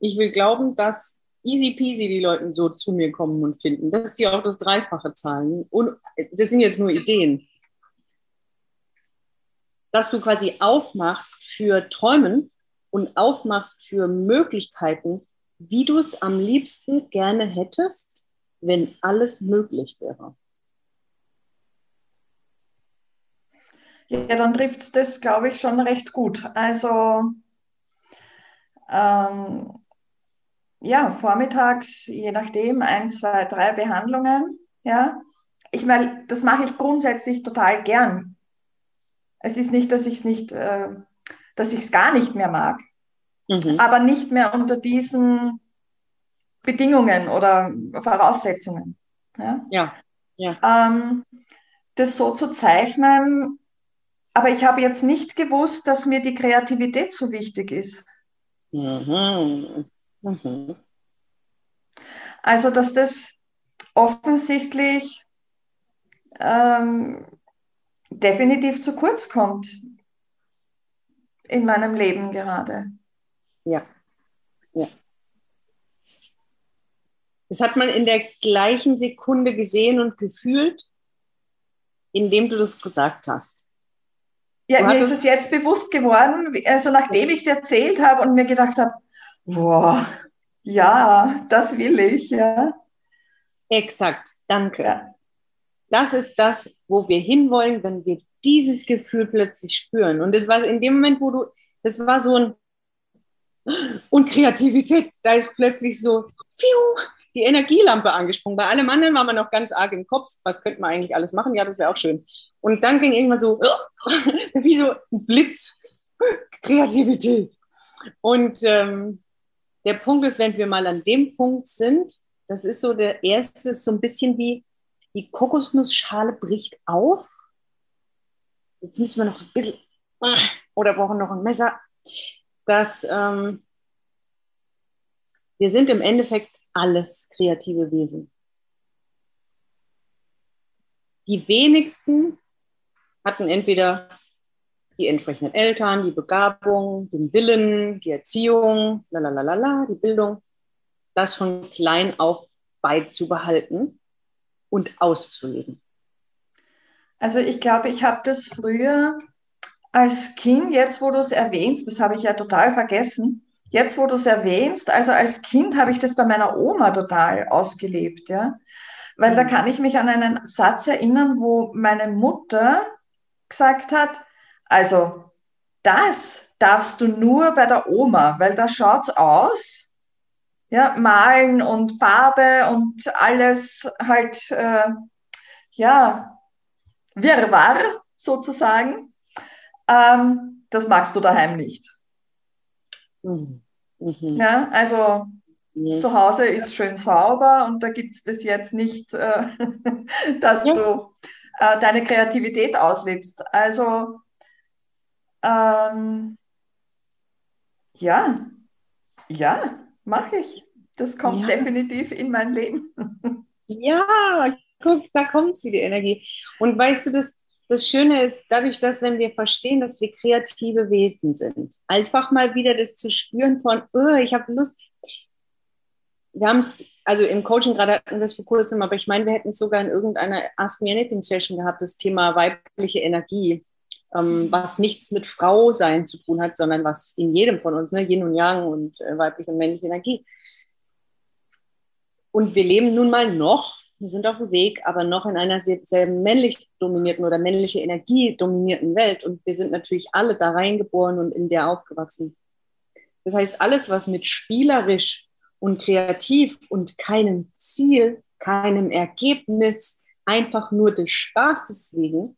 Ich will glauben, dass easy peasy die Leute so zu mir kommen und finden, dass sie auch das Dreifache zahlen. Und das sind jetzt nur Ideen. Dass du quasi aufmachst für Träumen und aufmachst für Möglichkeiten, wie du es am liebsten gerne hättest, wenn alles möglich wäre. Ja, dann trifft das, glaube ich, schon recht gut. Also ähm, ja, vormittags, je nachdem, ein, zwei, drei Behandlungen. Ja, ich meine, das mache ich grundsätzlich total gern. Es ist nicht, dass ich es nicht, äh, dass ich es gar nicht mehr mag, mhm. aber nicht mehr unter diesen Bedingungen oder Voraussetzungen. Ja, ja. ja. Ähm, das so zu zeichnen, aber ich habe jetzt nicht gewusst, dass mir die Kreativität so wichtig ist. Mhm. Mhm. Also, dass das offensichtlich ähm, definitiv zu kurz kommt in meinem Leben gerade. Ja. ja. Das hat man in der gleichen Sekunde gesehen und gefühlt, indem du das gesagt hast. Ja, mir ist es jetzt bewusst geworden, also nachdem ich es erzählt habe und mir gedacht habe, boah, ja, das will ich, ja. Exakt, danke. Ja. Das ist das, wo wir hinwollen, wenn wir dieses Gefühl plötzlich spüren. Und das war in dem Moment, wo du, das war so ein, und Kreativität, da ist plötzlich so, pfiuh, die Energielampe angesprungen. Bei allem anderen war man noch ganz arg im Kopf. Was könnte man eigentlich alles machen? Ja, das wäre auch schön. Und dann ging irgendwann so, wie so ein Blitz, Kreativität. Und ähm, der Punkt ist, wenn wir mal an dem Punkt sind, das ist so der erste, ist so ein bisschen wie die Kokosnussschale bricht auf. Jetzt müssen wir noch ein bisschen, oder brauchen noch ein Messer, dass ähm, wir sind im Endeffekt alles kreative Wesen. Die wenigsten hatten entweder die entsprechenden Eltern, die Begabung, den Willen, die Erziehung, lalalala, die Bildung, das von klein auf beizubehalten und auszuleben. Also ich glaube, ich habe das früher als Kind, jetzt wo du es erwähnst, das habe ich ja total vergessen, jetzt wo du es erwähnst, also als Kind habe ich das bei meiner Oma total ausgelebt, ja. Weil mhm. da kann ich mich an einen Satz erinnern, wo meine Mutter gesagt hat, also das darfst du nur bei der Oma, weil da schaut's aus. Ja, malen und Farbe und alles halt, äh, ja, Wirrwarr sozusagen. Ähm, das magst du daheim nicht. Mhm. Mhm. Ja, also mhm. zu Hause ist schön sauber und da gibt es das jetzt nicht, äh, dass ja. du äh, deine Kreativität auslebst. Also ähm, ja, ja, mache ich. Das kommt ja. definitiv in mein Leben. Ja, guck, da kommt sie, die Energie. Und weißt du, das, das Schöne ist, dadurch, dass wenn wir verstehen, dass wir kreative Wesen sind, einfach mal wieder das zu spüren von, oh, ich habe Lust. Wir haben es, also im Coaching gerade hatten wir es vor kurzem, aber ich meine, wir hätten es sogar in irgendeiner Ask Me Anything Session gehabt, das Thema weibliche Energie, ähm, was nichts mit Frau sein zu tun hat, sondern was in jedem von uns, ne, Yin und Yang und äh, weibliche und männliche Energie. Und wir leben nun mal noch wir sind auf dem Weg, aber noch in einer sehr, sehr männlich dominierten oder männliche Energie dominierten Welt. Und wir sind natürlich alle da reingeboren und in der aufgewachsen. Das heißt, alles, was mit spielerisch und kreativ und keinem Ziel, keinem Ergebnis, einfach nur des Spaßes wegen,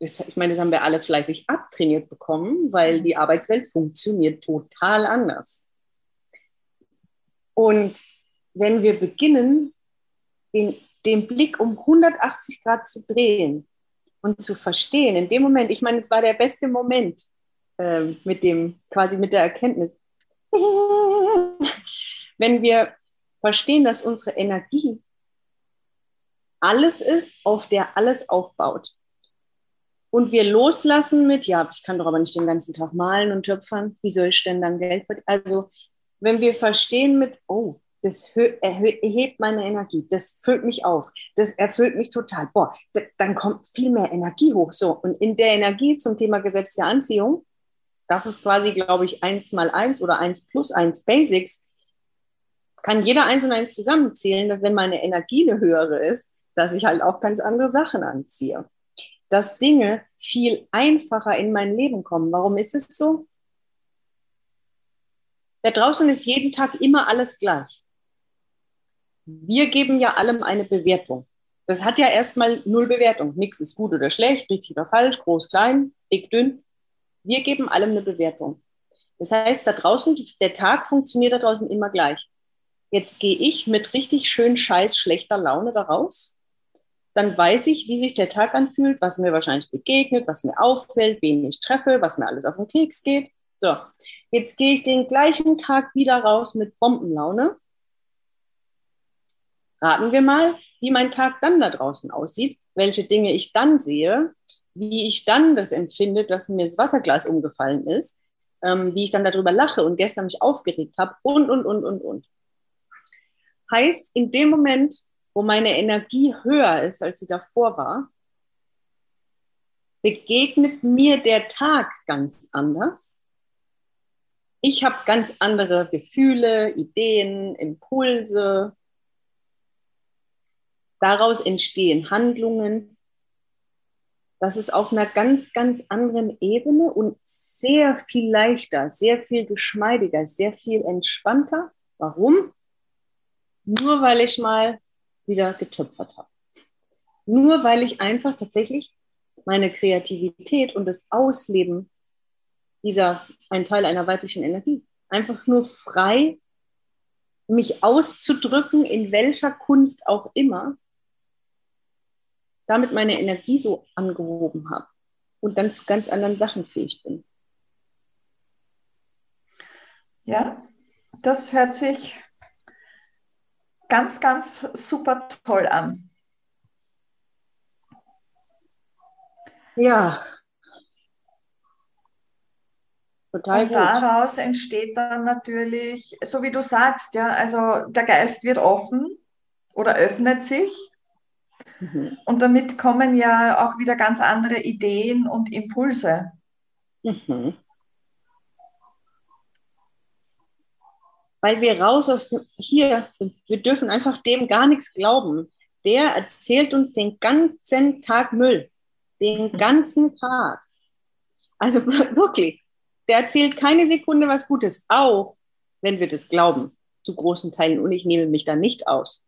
ich meine, das haben wir alle fleißig abtrainiert bekommen, weil die Arbeitswelt funktioniert total anders. Und wenn wir beginnen, den, den Blick um 180 Grad zu drehen und zu verstehen, in dem Moment, ich meine, es war der beste Moment äh, mit dem, quasi mit der Erkenntnis, wenn wir verstehen, dass unsere Energie alles ist, auf der alles aufbaut. Und wir loslassen mit, ja, ich kann doch aber nicht den ganzen Tag malen und töpfern, wie soll ich denn dann Geld verdienen? Also, wenn wir verstehen mit, oh, das erhebt meine Energie, das füllt mich auf, das erfüllt mich total. Boah, dann kommt viel mehr Energie hoch. So, und in der Energie zum Thema Gesetz der Anziehung, das ist quasi, glaube ich, eins mal eins oder eins plus eins Basics, kann jeder eins und eins zusammenzählen, dass wenn meine Energie eine höhere ist, dass ich halt auch ganz andere Sachen anziehe. Dass Dinge viel einfacher in mein Leben kommen. Warum ist es so? Da draußen ist jeden Tag immer alles gleich wir geben ja allem eine Bewertung. Das hat ja erstmal null Bewertung. Nichts ist gut oder schlecht, richtig oder falsch, groß, klein, dick, dünn. Wir geben allem eine Bewertung. Das heißt, da draußen, der Tag funktioniert da draußen immer gleich. Jetzt gehe ich mit richtig schön scheiß schlechter Laune da raus. Dann weiß ich, wie sich der Tag anfühlt, was mir wahrscheinlich begegnet, was mir auffällt, wen ich treffe, was mir alles auf den Keks geht. So, jetzt gehe ich den gleichen Tag wieder raus mit Bombenlaune Raten wir mal, wie mein Tag dann da draußen aussieht, welche Dinge ich dann sehe, wie ich dann das empfinde, dass mir das Wasserglas umgefallen ist, ähm, wie ich dann darüber lache und gestern mich aufgeregt habe und, und, und, und, und. Heißt, in dem Moment, wo meine Energie höher ist, als sie davor war, begegnet mir der Tag ganz anders. Ich habe ganz andere Gefühle, Ideen, Impulse, Daraus entstehen Handlungen. Das ist auf einer ganz, ganz anderen Ebene und sehr viel leichter, sehr viel geschmeidiger, sehr viel entspannter. Warum? Nur weil ich mal wieder getöpfert habe. Nur weil ich einfach tatsächlich meine Kreativität und das Ausleben dieser, ein Teil einer weiblichen Energie, einfach nur frei mich auszudrücken, in welcher Kunst auch immer, damit meine Energie so angehoben habe und dann zu ganz anderen Sachen fähig bin. Ja, das hört sich ganz, ganz super toll an. Ja. Total Und gut. daraus entsteht dann natürlich, so wie du sagst, ja, also der Geist wird offen oder öffnet sich Mhm. Und damit kommen ja auch wieder ganz andere Ideen und Impulse. Mhm. Weil wir raus aus dem, hier, wir dürfen einfach dem gar nichts glauben. Der erzählt uns den ganzen Tag Müll. Den mhm. ganzen Tag. Also wirklich, der erzählt keine Sekunde was Gutes, auch wenn wir das glauben, zu großen Teilen. Und ich nehme mich da nicht aus.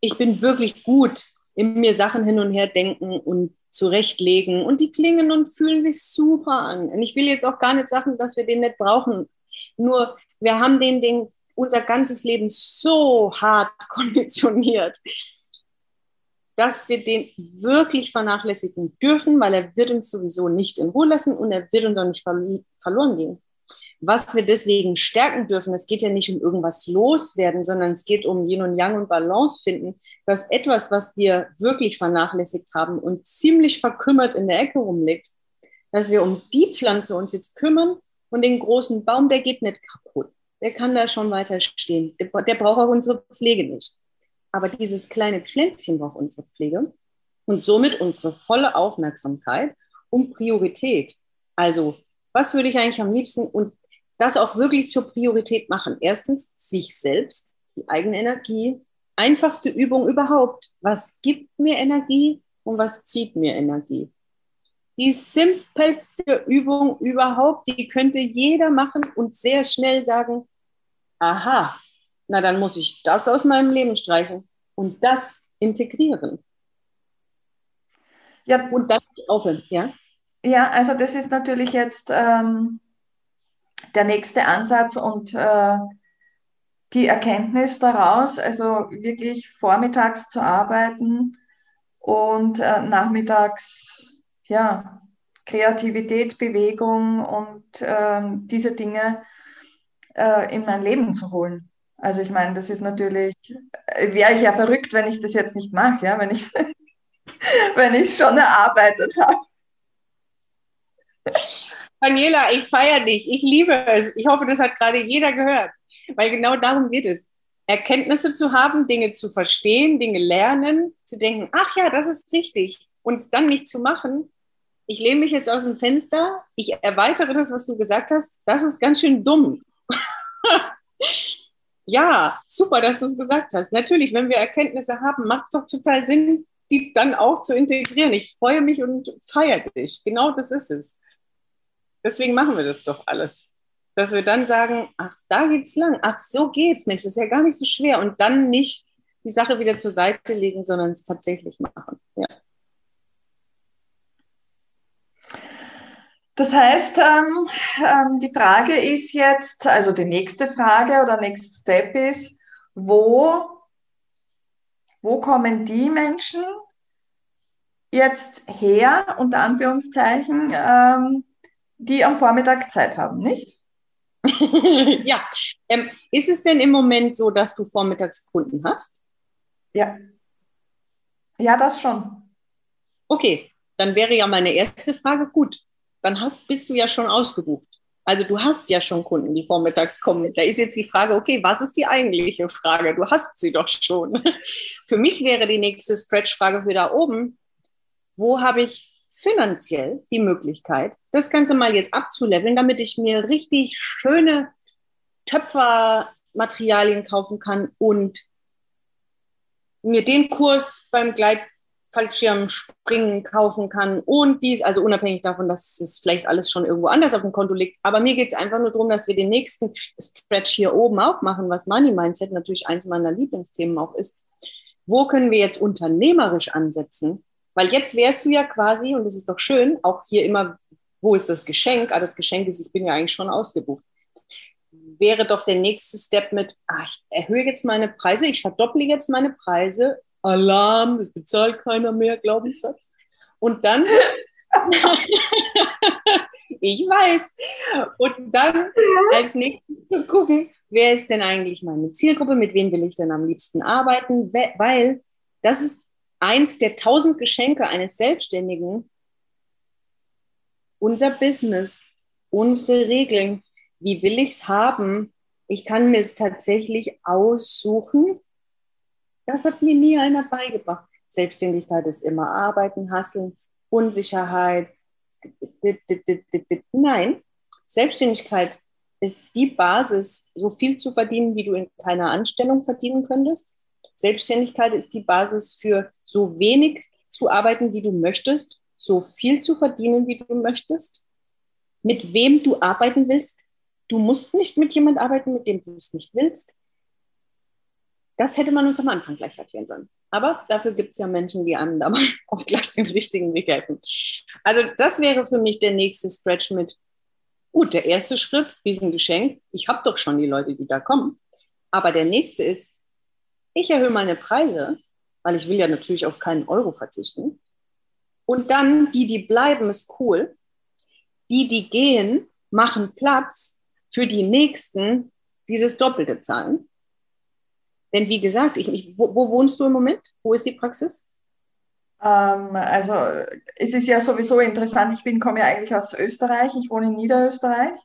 Ich bin wirklich gut in mir Sachen hin und her denken und zurechtlegen und die klingen und fühlen sich super an. Und ich will jetzt auch gar nicht sagen, dass wir den nicht brauchen. Nur wir haben den, den unser ganzes Leben so hart konditioniert, dass wir den wirklich vernachlässigen dürfen, weil er wird uns sowieso nicht in Ruhe lassen und er wird uns auch nicht verloren gehen was wir deswegen stärken dürfen. Es geht ja nicht um irgendwas loswerden, sondern es geht um Yin und Yang und Balance finden, dass etwas, was wir wirklich vernachlässigt haben und ziemlich verkümmert in der Ecke rumliegt, dass wir um die Pflanze uns jetzt kümmern und den großen Baum, der geht nicht kaputt. Der kann da schon weiter stehen. Der, der braucht auch unsere Pflege nicht. Aber dieses kleine Pflänzchen braucht unsere Pflege und somit unsere volle Aufmerksamkeit und Priorität. Also, was würde ich eigentlich am liebsten und das auch wirklich zur Priorität machen. Erstens sich selbst, die eigene Energie, einfachste Übung überhaupt. Was gibt mir Energie und was zieht mir Energie? Die simpelste Übung überhaupt, die könnte jeder machen und sehr schnell sagen, aha, na dann muss ich das aus meinem Leben streichen und das integrieren. Ja. Und dann aufhören, ja? Ja, also das ist natürlich jetzt ähm, der nächste Ansatz und äh, die Erkenntnis daraus, also wirklich vormittags zu arbeiten und äh, nachmittags, ja, Kreativität, Bewegung und ähm, diese Dinge äh, in mein Leben zu holen. Also ich meine, das ist natürlich, äh, wäre ich ja verrückt, wenn ich das jetzt nicht mache, ja, wenn ich wenn es schon erarbeitet habe. Daniela, ich feiere dich. Ich liebe es. Ich hoffe, das hat gerade jeder gehört. Weil genau darum geht es. Erkenntnisse zu haben, Dinge zu verstehen, Dinge lernen, zu denken, ach ja, das ist wichtig. Und es dann nicht zu machen. Ich lehne mich jetzt aus dem Fenster. Ich erweitere das, was du gesagt hast. Das ist ganz schön dumm. ja, super, dass du es gesagt hast. Natürlich, wenn wir Erkenntnisse haben, macht es doch total Sinn, die dann auch zu integrieren. Ich freue mich und feiere dich. Genau das ist es. Deswegen machen wir das doch alles. Dass wir dann sagen, ach, da geht's lang, ach, so geht's, Mensch, das ist ja gar nicht so schwer. Und dann nicht die Sache wieder zur Seite legen, sondern es tatsächlich machen. Das heißt, ähm, ähm, die Frage ist jetzt, also die nächste Frage oder Next Step ist, wo, wo kommen die Menschen jetzt her, unter Anführungszeichen, ähm, die am Vormittag Zeit haben, nicht? ja. Ähm, ist es denn im Moment so, dass du Vormittagskunden hast? Ja. Ja, das schon. Okay, dann wäre ja meine erste Frage gut. Dann hast, bist du ja schon ausgebucht. Also du hast ja schon Kunden, die vormittags kommen. Da ist jetzt die Frage, okay, was ist die eigentliche Frage? Du hast sie doch schon. Für mich wäre die nächste Stretch-Frage für da oben, wo habe ich finanziell die Möglichkeit, das Ganze mal jetzt abzuleveln, damit ich mir richtig schöne Töpfermaterialien kaufen kann und mir den Kurs beim Gleitfallschirmspringen kaufen kann und dies, also unabhängig davon, dass es vielleicht alles schon irgendwo anders auf dem Konto liegt. Aber mir geht es einfach nur darum, dass wir den nächsten Stretch hier oben auch machen, was Money Mindset natürlich eins meiner Lieblingsthemen auch ist. Wo können wir jetzt unternehmerisch ansetzen, weil jetzt wärst du ja quasi, und das ist doch schön, auch hier immer, wo ist das Geschenk? Ah, das Geschenk ist, ich bin ja eigentlich schon ausgebucht. Wäre doch der nächste Step mit, ah, ich erhöhe jetzt meine Preise, ich verdopple jetzt meine Preise. Alarm, das bezahlt keiner mehr, Glaubenssatz. Und dann, ich weiß, und dann als nächstes zu gucken, wer ist denn eigentlich meine Zielgruppe, mit wem will ich denn am liebsten arbeiten, weil das ist eins der tausend Geschenke eines Selbstständigen, unser Business, unsere Regeln, wie will ich es haben? Ich kann mir es tatsächlich aussuchen. Das hat mir nie einer beigebracht. Selbstständigkeit ist immer Arbeiten, Hasseln, Unsicherheit. Nein, Selbstständigkeit ist die Basis, so viel zu verdienen, wie du in keiner Anstellung verdienen könntest. Selbstständigkeit ist die Basis für so wenig zu arbeiten, wie du möchtest, so viel zu verdienen, wie du möchtest, mit wem du arbeiten willst. Du musst nicht mit jemand arbeiten, mit dem du es nicht willst. Das hätte man uns am Anfang gleich erklären sollen. Aber dafür gibt es ja Menschen wie einem dabei auch gleich den richtigen Weg helfen. Also das wäre für mich der nächste Stretch mit, gut, der erste Schritt, diesen Geschenk. Ich habe doch schon die Leute, die da kommen. Aber der nächste ist, ich erhöhe meine Preise, weil ich will ja natürlich auf keinen Euro verzichten. Und dann die, die bleiben, ist cool. Die, die gehen, machen Platz für die Nächsten, die das Doppelte zahlen. Denn wie gesagt, ich, ich, wo, wo, wohnst du im Moment? Wo ist die Praxis? Ähm, also es ist ja sowieso interessant. Ich bin, komme ja eigentlich aus Österreich. Ich wohne in Niederösterreich.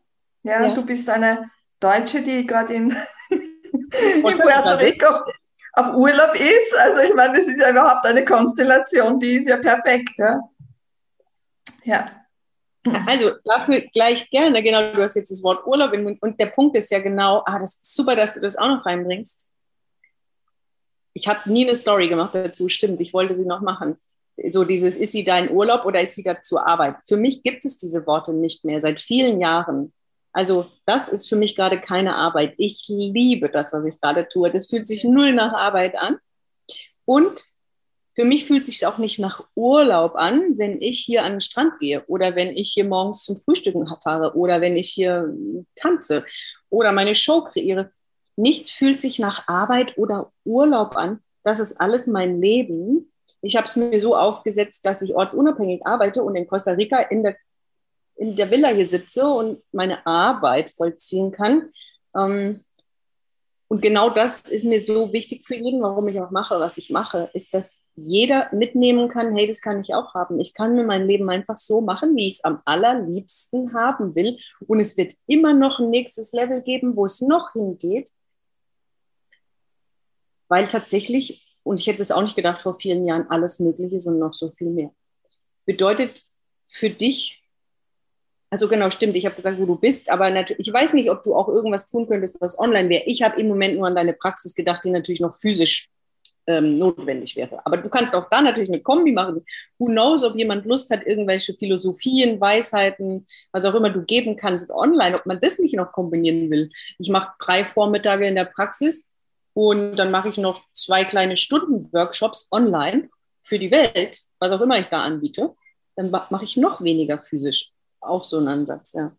Ja, ja. du bist eine Deutsche, die gerade in, in Puerto Rico auf Urlaub ist. Also ich meine, das ist ja überhaupt eine Konstellation, die ist ja perfekt. Ja. ja. Also dafür gleich gerne, genau, du hast jetzt das Wort Urlaub und der Punkt ist ja genau, ah, das ist super, dass du das auch noch reinbringst. Ich habe nie eine Story gemacht dazu, stimmt. Ich wollte sie noch machen. So dieses, ist sie dein Urlaub oder ist sie da zur Arbeit? Für mich gibt es diese Worte nicht mehr, seit vielen Jahren. Also das ist für mich gerade keine Arbeit. Ich liebe das, was ich gerade tue. Das fühlt sich null nach Arbeit an. Und für mich fühlt es sich auch nicht nach Urlaub an, wenn ich hier an den Strand gehe oder wenn ich hier morgens zum Frühstücken fahre oder wenn ich hier tanze oder meine Show kreiere. Nichts fühlt sich nach Arbeit oder Urlaub an. Das ist alles mein Leben. Ich habe es mir so aufgesetzt, dass ich ortsunabhängig arbeite und in Costa Rica in der, in der Villa hier sitze und meine Arbeit vollziehen kann. Ähm, und genau das ist mir so wichtig für jeden, warum ich auch mache, was ich mache, ist, dass jeder mitnehmen kann, hey, das kann ich auch haben. Ich kann mir mein Leben einfach so machen, wie ich es am allerliebsten haben will. Und es wird immer noch ein nächstes Level geben, wo es noch hingeht. Weil tatsächlich, und ich hätte es auch nicht gedacht vor vielen Jahren, alles Mögliche ist und noch so viel mehr. Bedeutet für dich, also genau, stimmt, ich habe gesagt, wo du bist, aber natürlich, ich weiß nicht, ob du auch irgendwas tun könntest, was online wäre. Ich habe im Moment nur an deine Praxis gedacht, die natürlich noch physisch ähm, notwendig wäre. Aber du kannst auch da natürlich eine Kombi machen. Who knows, ob jemand Lust hat, irgendwelche Philosophien, Weisheiten, was auch immer du geben kannst online, ob man das nicht noch kombinieren will. Ich mache drei Vormittage in der Praxis und dann mache ich noch zwei kleine Stunden Workshops online für die Welt, was auch immer ich da anbiete. Dann mache ich noch weniger physisch. Auch so ein Ansatz, ja.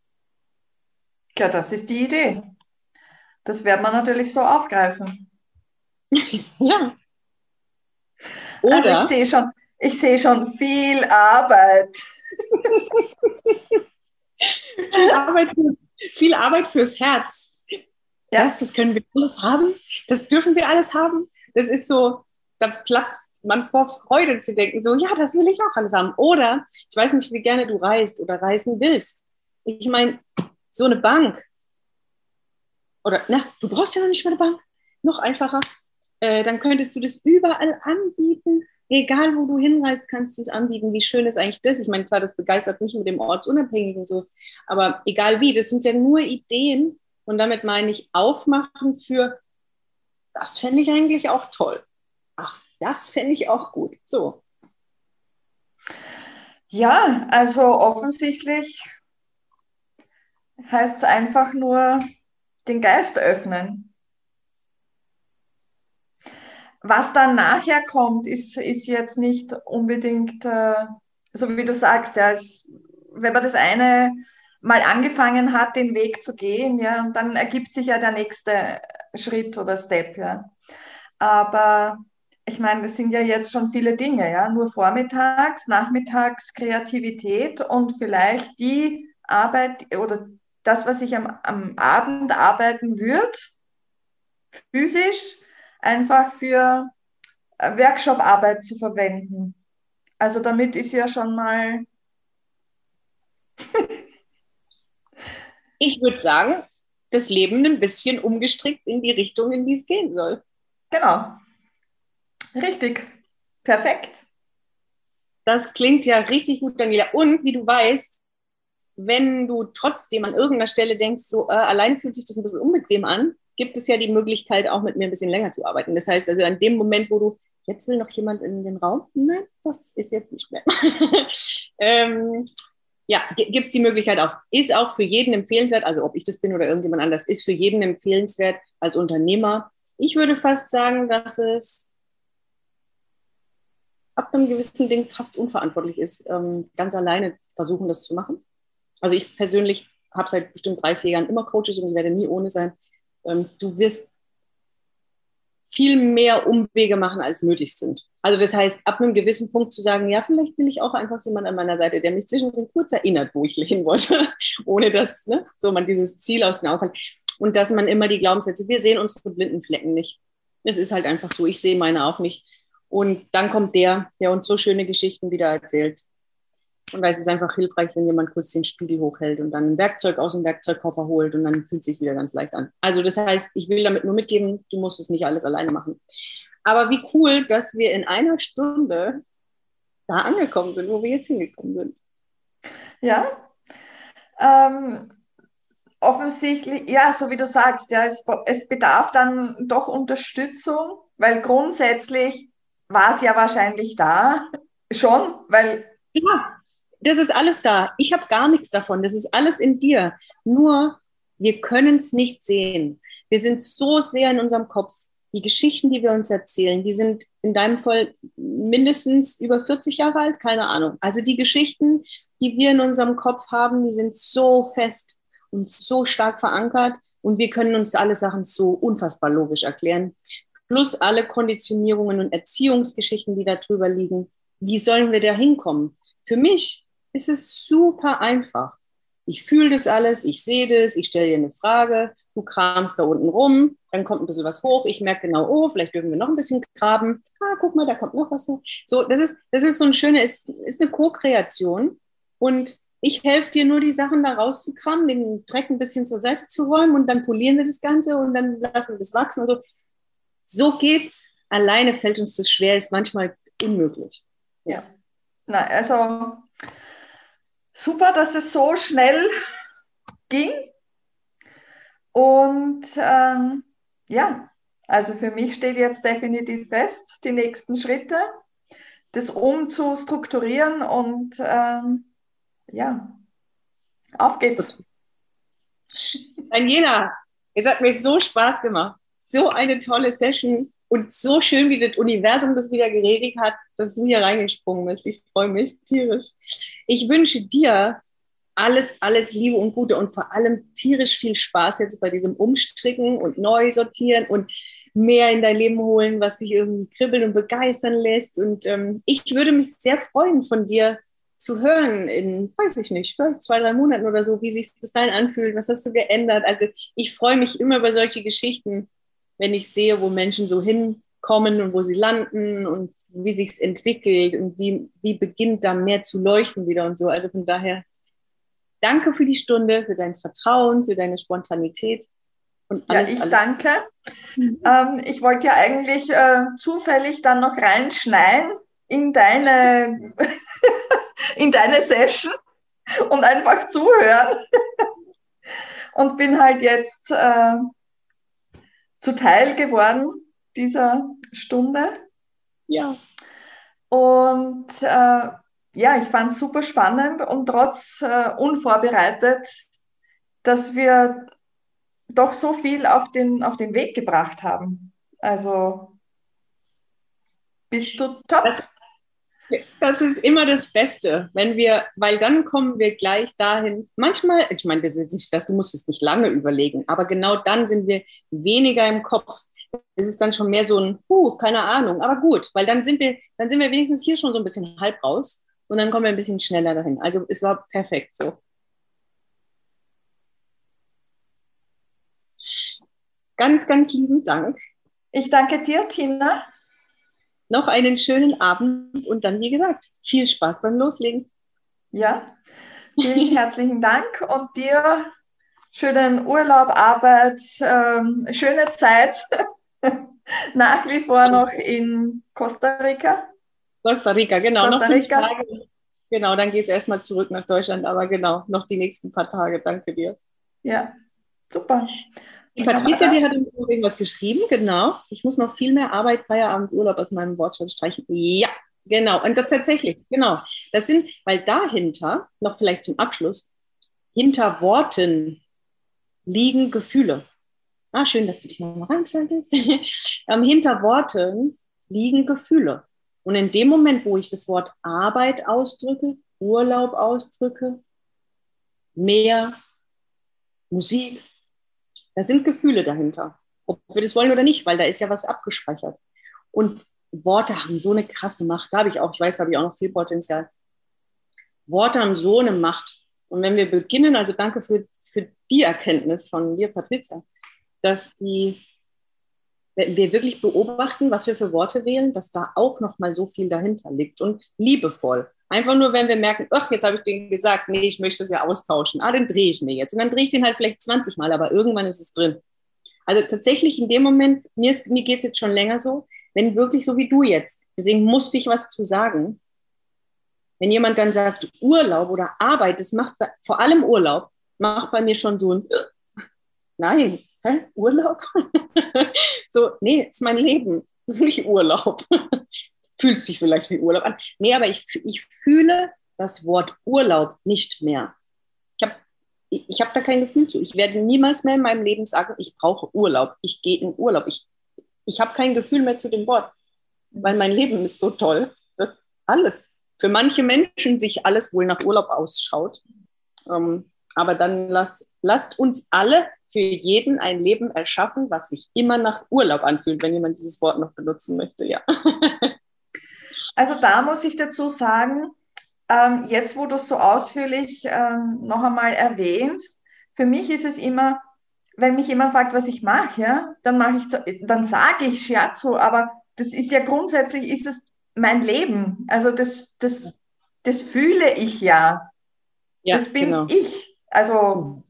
Ja, das ist die Idee. Das werden wir natürlich so aufgreifen. ja, oder also ich sehe schon, ich sehe schon viel Arbeit. viel, Arbeit viel Arbeit fürs Herz. Ja. Das, das können wir alles haben. Das dürfen wir alles haben. Das ist so, da platzt man vor Freude zu denken, so, ja, das will ich auch alles haben. Oder, ich weiß nicht, wie gerne du reist oder reisen willst. Ich meine, so eine Bank. Oder, na, du brauchst ja noch nicht mal eine Bank. Noch einfacher. Äh, dann könntest du das überall anbieten. Egal, wo du hinreist, kannst du es anbieten. Wie schön ist eigentlich das? Ich meine, klar, das begeistert mich mit dem Ortsunabhängigen so. Aber egal wie, das sind ja nur Ideen. Und damit meine ich aufmachen für, das fände ich eigentlich auch toll. Ach, das fände ich auch gut. So. Ja, also offensichtlich heißt es einfach nur den Geist öffnen. Was dann nachher kommt, ist, ist jetzt nicht unbedingt, äh, so wie du sagst, ja, es, wenn man das eine mal angefangen hat, den Weg zu gehen, ja, und dann ergibt sich ja der nächste Schritt oder Step, ja. Aber ich meine, das sind ja jetzt schon viele Dinge, ja, nur vormittags, nachmittags Kreativität und vielleicht die Arbeit oder das, was ich am, am Abend arbeiten würde, physisch, einfach für äh, Workshop-Arbeit zu verwenden. Also damit ist ja schon mal. ich würde sagen, das Leben ein bisschen umgestrickt in die Richtung, in die es gehen soll. Genau. Richtig. Perfekt. Das klingt ja richtig gut, Daniela. Und wie du weißt, wenn du trotzdem an irgendeiner Stelle denkst, so äh, allein fühlt sich das ein bisschen unbequem an, gibt es ja die Möglichkeit, auch mit mir ein bisschen länger zu arbeiten. Das heißt also, an dem Moment, wo du, jetzt will noch jemand in den Raum, nein, das ist jetzt nicht mehr. ähm, ja, gibt es die Möglichkeit auch. Ist auch für jeden empfehlenswert, also ob ich das bin oder irgendjemand anders, ist für jeden empfehlenswert als Unternehmer. Ich würde fast sagen, dass es ab einem gewissen Ding fast unverantwortlich ist, ähm, ganz alleine versuchen, das zu machen. Also ich persönlich habe seit bestimmt drei, vier Jahren immer Coaches und ich werde nie ohne sein ähm, du wirst viel mehr Umwege machen, als nötig sind. Also das heißt, ab einem gewissen Punkt zu sagen, ja, vielleicht will ich auch einfach jemand an meiner Seite, der mich zwischendrin kurz erinnert, wo ich hin wollte, ohne dass ne, so man dieses Ziel aus den Augen hat. Und dass man immer die Glaubenssätze, wir sehen unsere blinden Flecken nicht. Es ist halt einfach so, ich sehe meine auch nicht. Und dann kommt der, der uns so schöne Geschichten wieder erzählt. Und da ist es einfach hilfreich, wenn jemand kurz den Spiegel hochhält und dann ein Werkzeug aus dem Werkzeugkoffer holt und dann fühlt es sich wieder ganz leicht an. Also das heißt, ich will damit nur mitgeben, du musst es nicht alles alleine machen. Aber wie cool, dass wir in einer Stunde da angekommen sind, wo wir jetzt hingekommen sind. Ja, ähm, offensichtlich, ja, so wie du sagst, ja, es, es bedarf dann doch Unterstützung weil grundsätzlich war es ja wahrscheinlich da schon, weil. Ja, das ist alles da. Ich habe gar nichts davon. Das ist alles in dir. Nur wir können es nicht sehen. Wir sind so sehr in unserem Kopf. Die Geschichten, die wir uns erzählen, die sind in deinem Fall mindestens über 40 Jahre alt, keine Ahnung. Also die Geschichten, die wir in unserem Kopf haben, die sind so fest und so stark verankert und wir können uns alle Sachen so unfassbar logisch erklären. Plus alle Konditionierungen und Erziehungsgeschichten, die da drüber liegen. Wie sollen wir da hinkommen? Für mich ist es super einfach. Ich fühle das alles, ich sehe das, ich stelle dir eine Frage, du kramst da unten rum, dann kommt ein bisschen was hoch, ich merke genau, oh, vielleicht dürfen wir noch ein bisschen graben. Ah, guck mal, da kommt noch was hoch. So, das ist, das ist so ein schöner, ist, ist eine Co-Kreation und ich helfe dir nur, die Sachen da rauszukramen, den Dreck ein bisschen zur Seite zu räumen und dann polieren wir das Ganze und dann lassen wir das wachsen. Also so geht's. Alleine fällt uns das schwer, ist manchmal unmöglich. Ja. Na, also super, dass es so schnell ging. Und ähm, ja, also für mich steht jetzt definitiv fest, die nächsten Schritte, das umzustrukturieren und ähm, ja, auf geht's. Daniela, es hat mir so Spaß gemacht. So eine tolle Session und so schön, wie das Universum das wieder geregelt hat, dass du hier reingesprungen bist. Ich freue mich tierisch. Ich wünsche dir alles, alles Liebe und Gute und vor allem tierisch viel Spaß jetzt bei diesem Umstricken und neu sortieren und mehr in dein Leben holen, was dich irgendwie kribbeln und begeistern lässt. Und ähm, ich würde mich sehr freuen, von dir zu hören in, weiß ich nicht, zwei, drei Monaten oder so, wie sich das dahin anfühlt, was hast du geändert. Also ich freue mich immer über solche Geschichten, wenn ich sehe, wo Menschen so hinkommen und wo sie landen und wie sich es entwickelt und wie, wie beginnt da mehr zu leuchten wieder und so. Also von daher, danke für die Stunde, für dein Vertrauen, für deine Spontanität. Und alles, ja, ich alles. danke. Mhm. Ähm, ich wollte ja eigentlich äh, zufällig dann noch reinschneiden in deine in deine Session und einfach zuhören. und bin halt jetzt äh, zuteil geworden dieser Stunde. Ja. Und äh, ja, ich fand es super spannend und trotz äh, unvorbereitet, dass wir doch so viel auf den, auf den Weg gebracht haben. Also bist du top. Das ist immer das Beste, wenn wir, weil dann kommen wir gleich dahin. Manchmal, ich meine, das ist nicht das, du musst es nicht lange überlegen, aber genau dann sind wir weniger im Kopf. Es ist dann schon mehr so ein, puh, keine Ahnung, aber gut, weil dann sind wir, dann sind wir wenigstens hier schon so ein bisschen halb raus und dann kommen wir ein bisschen schneller dahin. Also es war perfekt so. Ganz, ganz lieben Dank. Ich danke dir, Tina noch einen schönen Abend und dann, wie gesagt, viel Spaß beim Loslegen. Ja, vielen herzlichen Dank und dir schönen Urlaub, Arbeit, ähm, schöne Zeit. Nach wie vor noch in Costa Rica. Costa Rica, genau, Costa noch fünf Rica. Tage. Genau, dann geht es erstmal zurück nach Deutschland, aber genau, noch die nächsten paar Tage. Danke dir. Ja, super. Die Patricia, die hat irgendwas geschrieben, genau. Ich muss noch viel mehr Arbeit, Feierabend, Urlaub aus meinem Wortschatz streichen. Ja, genau. Und das tatsächlich, genau. Das sind, weil dahinter, noch vielleicht zum Abschluss, hinter Worten liegen Gefühle. Ah, schön, dass du dich nochmal reinschaltest. ähm, hinter Worten liegen Gefühle. Und in dem Moment, wo ich das Wort Arbeit ausdrücke, Urlaub ausdrücke, Meer, Musik, da sind Gefühle dahinter, ob wir das wollen oder nicht, weil da ist ja was abgespeichert. Und Worte haben so eine krasse Macht. Da habe ich auch, ich weiß, da habe ich auch noch viel Potenzial. Worte haben so eine Macht. Und wenn wir beginnen, also danke für, für die Erkenntnis von dir, Patricia, dass die, wenn wir wirklich beobachten, was wir für Worte wählen, dass da auch noch mal so viel dahinter liegt und liebevoll. Einfach nur, wenn wir merken, ach, jetzt habe ich den gesagt, nee, ich möchte es ja austauschen. Ah, den drehe ich mir jetzt. Und dann drehe ich den halt vielleicht 20 Mal, aber irgendwann ist es drin. Also tatsächlich in dem Moment, mir, mir geht es jetzt schon länger so, wenn wirklich so wie du jetzt, deswegen musste ich was zu sagen. Wenn jemand dann sagt Urlaub oder Arbeit, das macht bei, vor allem Urlaub, macht bei mir schon so ein, nein, hä? Urlaub? so, nee, ist mein Leben. Das ist nicht Urlaub. Fühlt sich vielleicht wie Urlaub an. Nee, aber ich, ich fühle das Wort Urlaub nicht mehr. Ich habe ich hab da kein Gefühl zu. Ich werde niemals mehr in meinem Leben sagen, ich brauche Urlaub. Ich gehe in Urlaub. Ich, ich habe kein Gefühl mehr zu dem Wort, weil mein Leben ist so toll, dass alles, für manche Menschen sich alles wohl nach Urlaub ausschaut. Ähm, aber dann lass, lasst uns alle für jeden ein Leben erschaffen, was sich immer nach Urlaub anfühlt, wenn jemand dieses Wort noch benutzen möchte, ja. Also da muss ich dazu sagen, ähm, jetzt wo du es so ausführlich ähm, noch einmal erwähnst, für mich ist es immer, wenn mich jemand fragt, was ich mache, ja, dann mache ich, dann sage ich Scherzo, aber das ist ja grundsätzlich ist es mein Leben. Also das, das, das fühle ich ja. ja das bin genau. ich. Also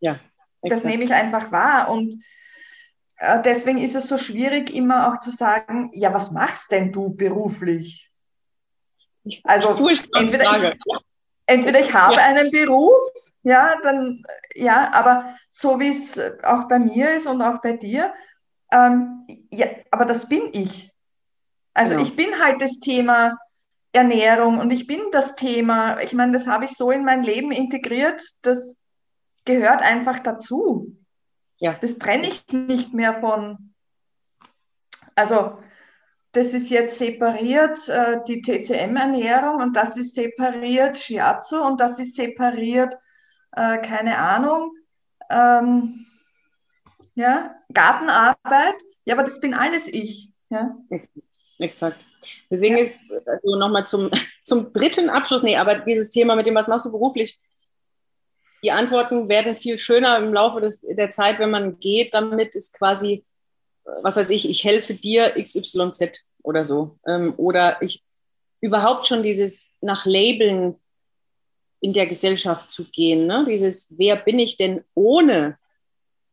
ja, das nehme ich einfach wahr. Und äh, deswegen ist es so schwierig, immer auch zu sagen, ja, was machst denn du beruflich? Also entweder ich, entweder ich habe ja. einen Beruf, ja, dann ja, aber so wie es auch bei mir ist und auch bei dir, ähm, ja, aber das bin ich. Also genau. ich bin halt das Thema Ernährung und ich bin das Thema, ich meine, das habe ich so in mein Leben integriert, das gehört einfach dazu. Ja. Das trenne ich nicht mehr von. Also das ist jetzt separiert äh, die TCM-Ernährung und das ist separiert Shiatsu und das ist separiert, äh, keine Ahnung, ähm, ja, Gartenarbeit. Ja, aber das bin alles ich. Ja. Exakt. Deswegen ja. ist also nochmal zum, zum dritten Abschluss, nee, aber dieses Thema mit dem, was machst du beruflich, die Antworten werden viel schöner im Laufe des, der Zeit, wenn man geht. Damit ist quasi, was weiß ich, ich helfe dir XYZ oder so. Ähm, oder ich überhaupt schon dieses nach Labeln in der Gesellschaft zu gehen. Ne? Dieses, wer bin ich denn ohne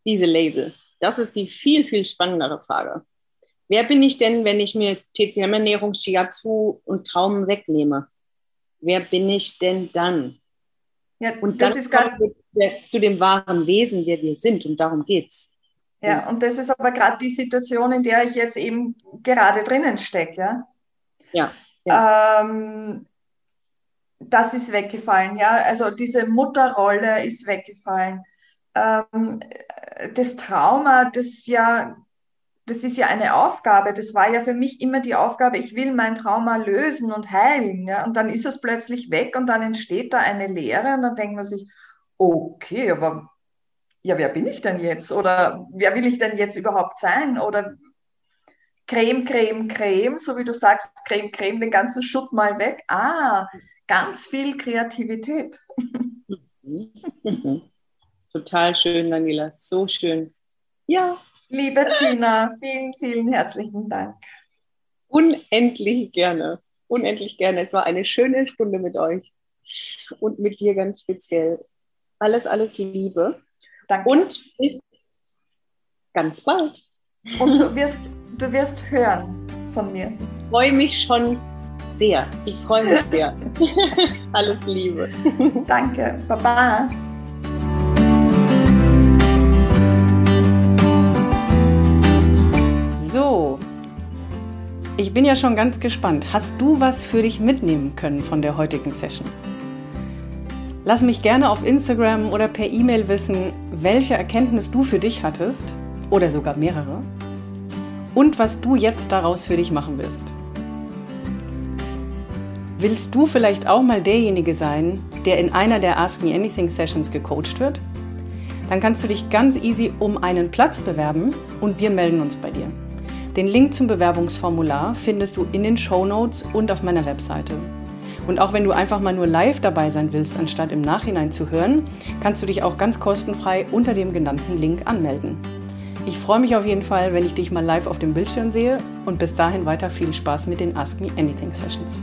diese Label? Das ist die viel, viel spannendere Frage. Wer bin ich denn, wenn ich mir TCM-Ernährung, Shiatsu und Traum wegnehme? Wer bin ich denn dann? Ja, und das ist gerade zu dem wahren Wesen, wer wir sind. Und darum geht's. Ja, und das ist aber gerade die Situation, in der ich jetzt eben gerade drinnen stecke. Ja. ja, ja. Ähm, das ist weggefallen, ja. Also diese Mutterrolle ist weggefallen. Ähm, das Trauma, das ja das ist ja eine Aufgabe. Das war ja für mich immer die Aufgabe, ich will mein Trauma lösen und heilen. Ja? Und dann ist es plötzlich weg und dann entsteht da eine Leere und dann denkt man sich, okay, aber ja, wer bin ich denn jetzt? Oder wer will ich denn jetzt überhaupt sein? Oder Creme, Creme, Creme, so wie du sagst, Creme, Creme, den ganzen Schutt mal weg. Ah, ganz viel Kreativität. Total schön, Daniela, so schön. Ja, Liebe Tina, vielen, vielen herzlichen Dank. Unendlich gerne. Unendlich gerne. Es war eine schöne Stunde mit euch und mit dir ganz speziell. Alles, alles Liebe. Danke. Und bis ganz bald. Und du wirst, du wirst hören von mir. Ich freue mich schon sehr. Ich freue mich sehr. alles Liebe. Danke. Baba. So, ich bin ja schon ganz gespannt. Hast du was für dich mitnehmen können von der heutigen Session? Lass mich gerne auf Instagram oder per E-Mail wissen, welche Erkenntnis du für dich hattest oder sogar mehrere und was du jetzt daraus für dich machen wirst. Willst du vielleicht auch mal derjenige sein, der in einer der Ask Me Anything Sessions gecoacht wird? Dann kannst du dich ganz easy um einen Platz bewerben und wir melden uns bei dir. Den Link zum Bewerbungsformular findest du in den Show Notes und auf meiner Webseite. Und auch wenn du einfach mal nur live dabei sein willst, anstatt im Nachhinein zu hören, kannst du dich auch ganz kostenfrei unter dem genannten Link anmelden. Ich freue mich auf jeden Fall, wenn ich dich mal live auf dem Bildschirm sehe und bis dahin weiter viel Spaß mit den Ask Me Anything Sessions.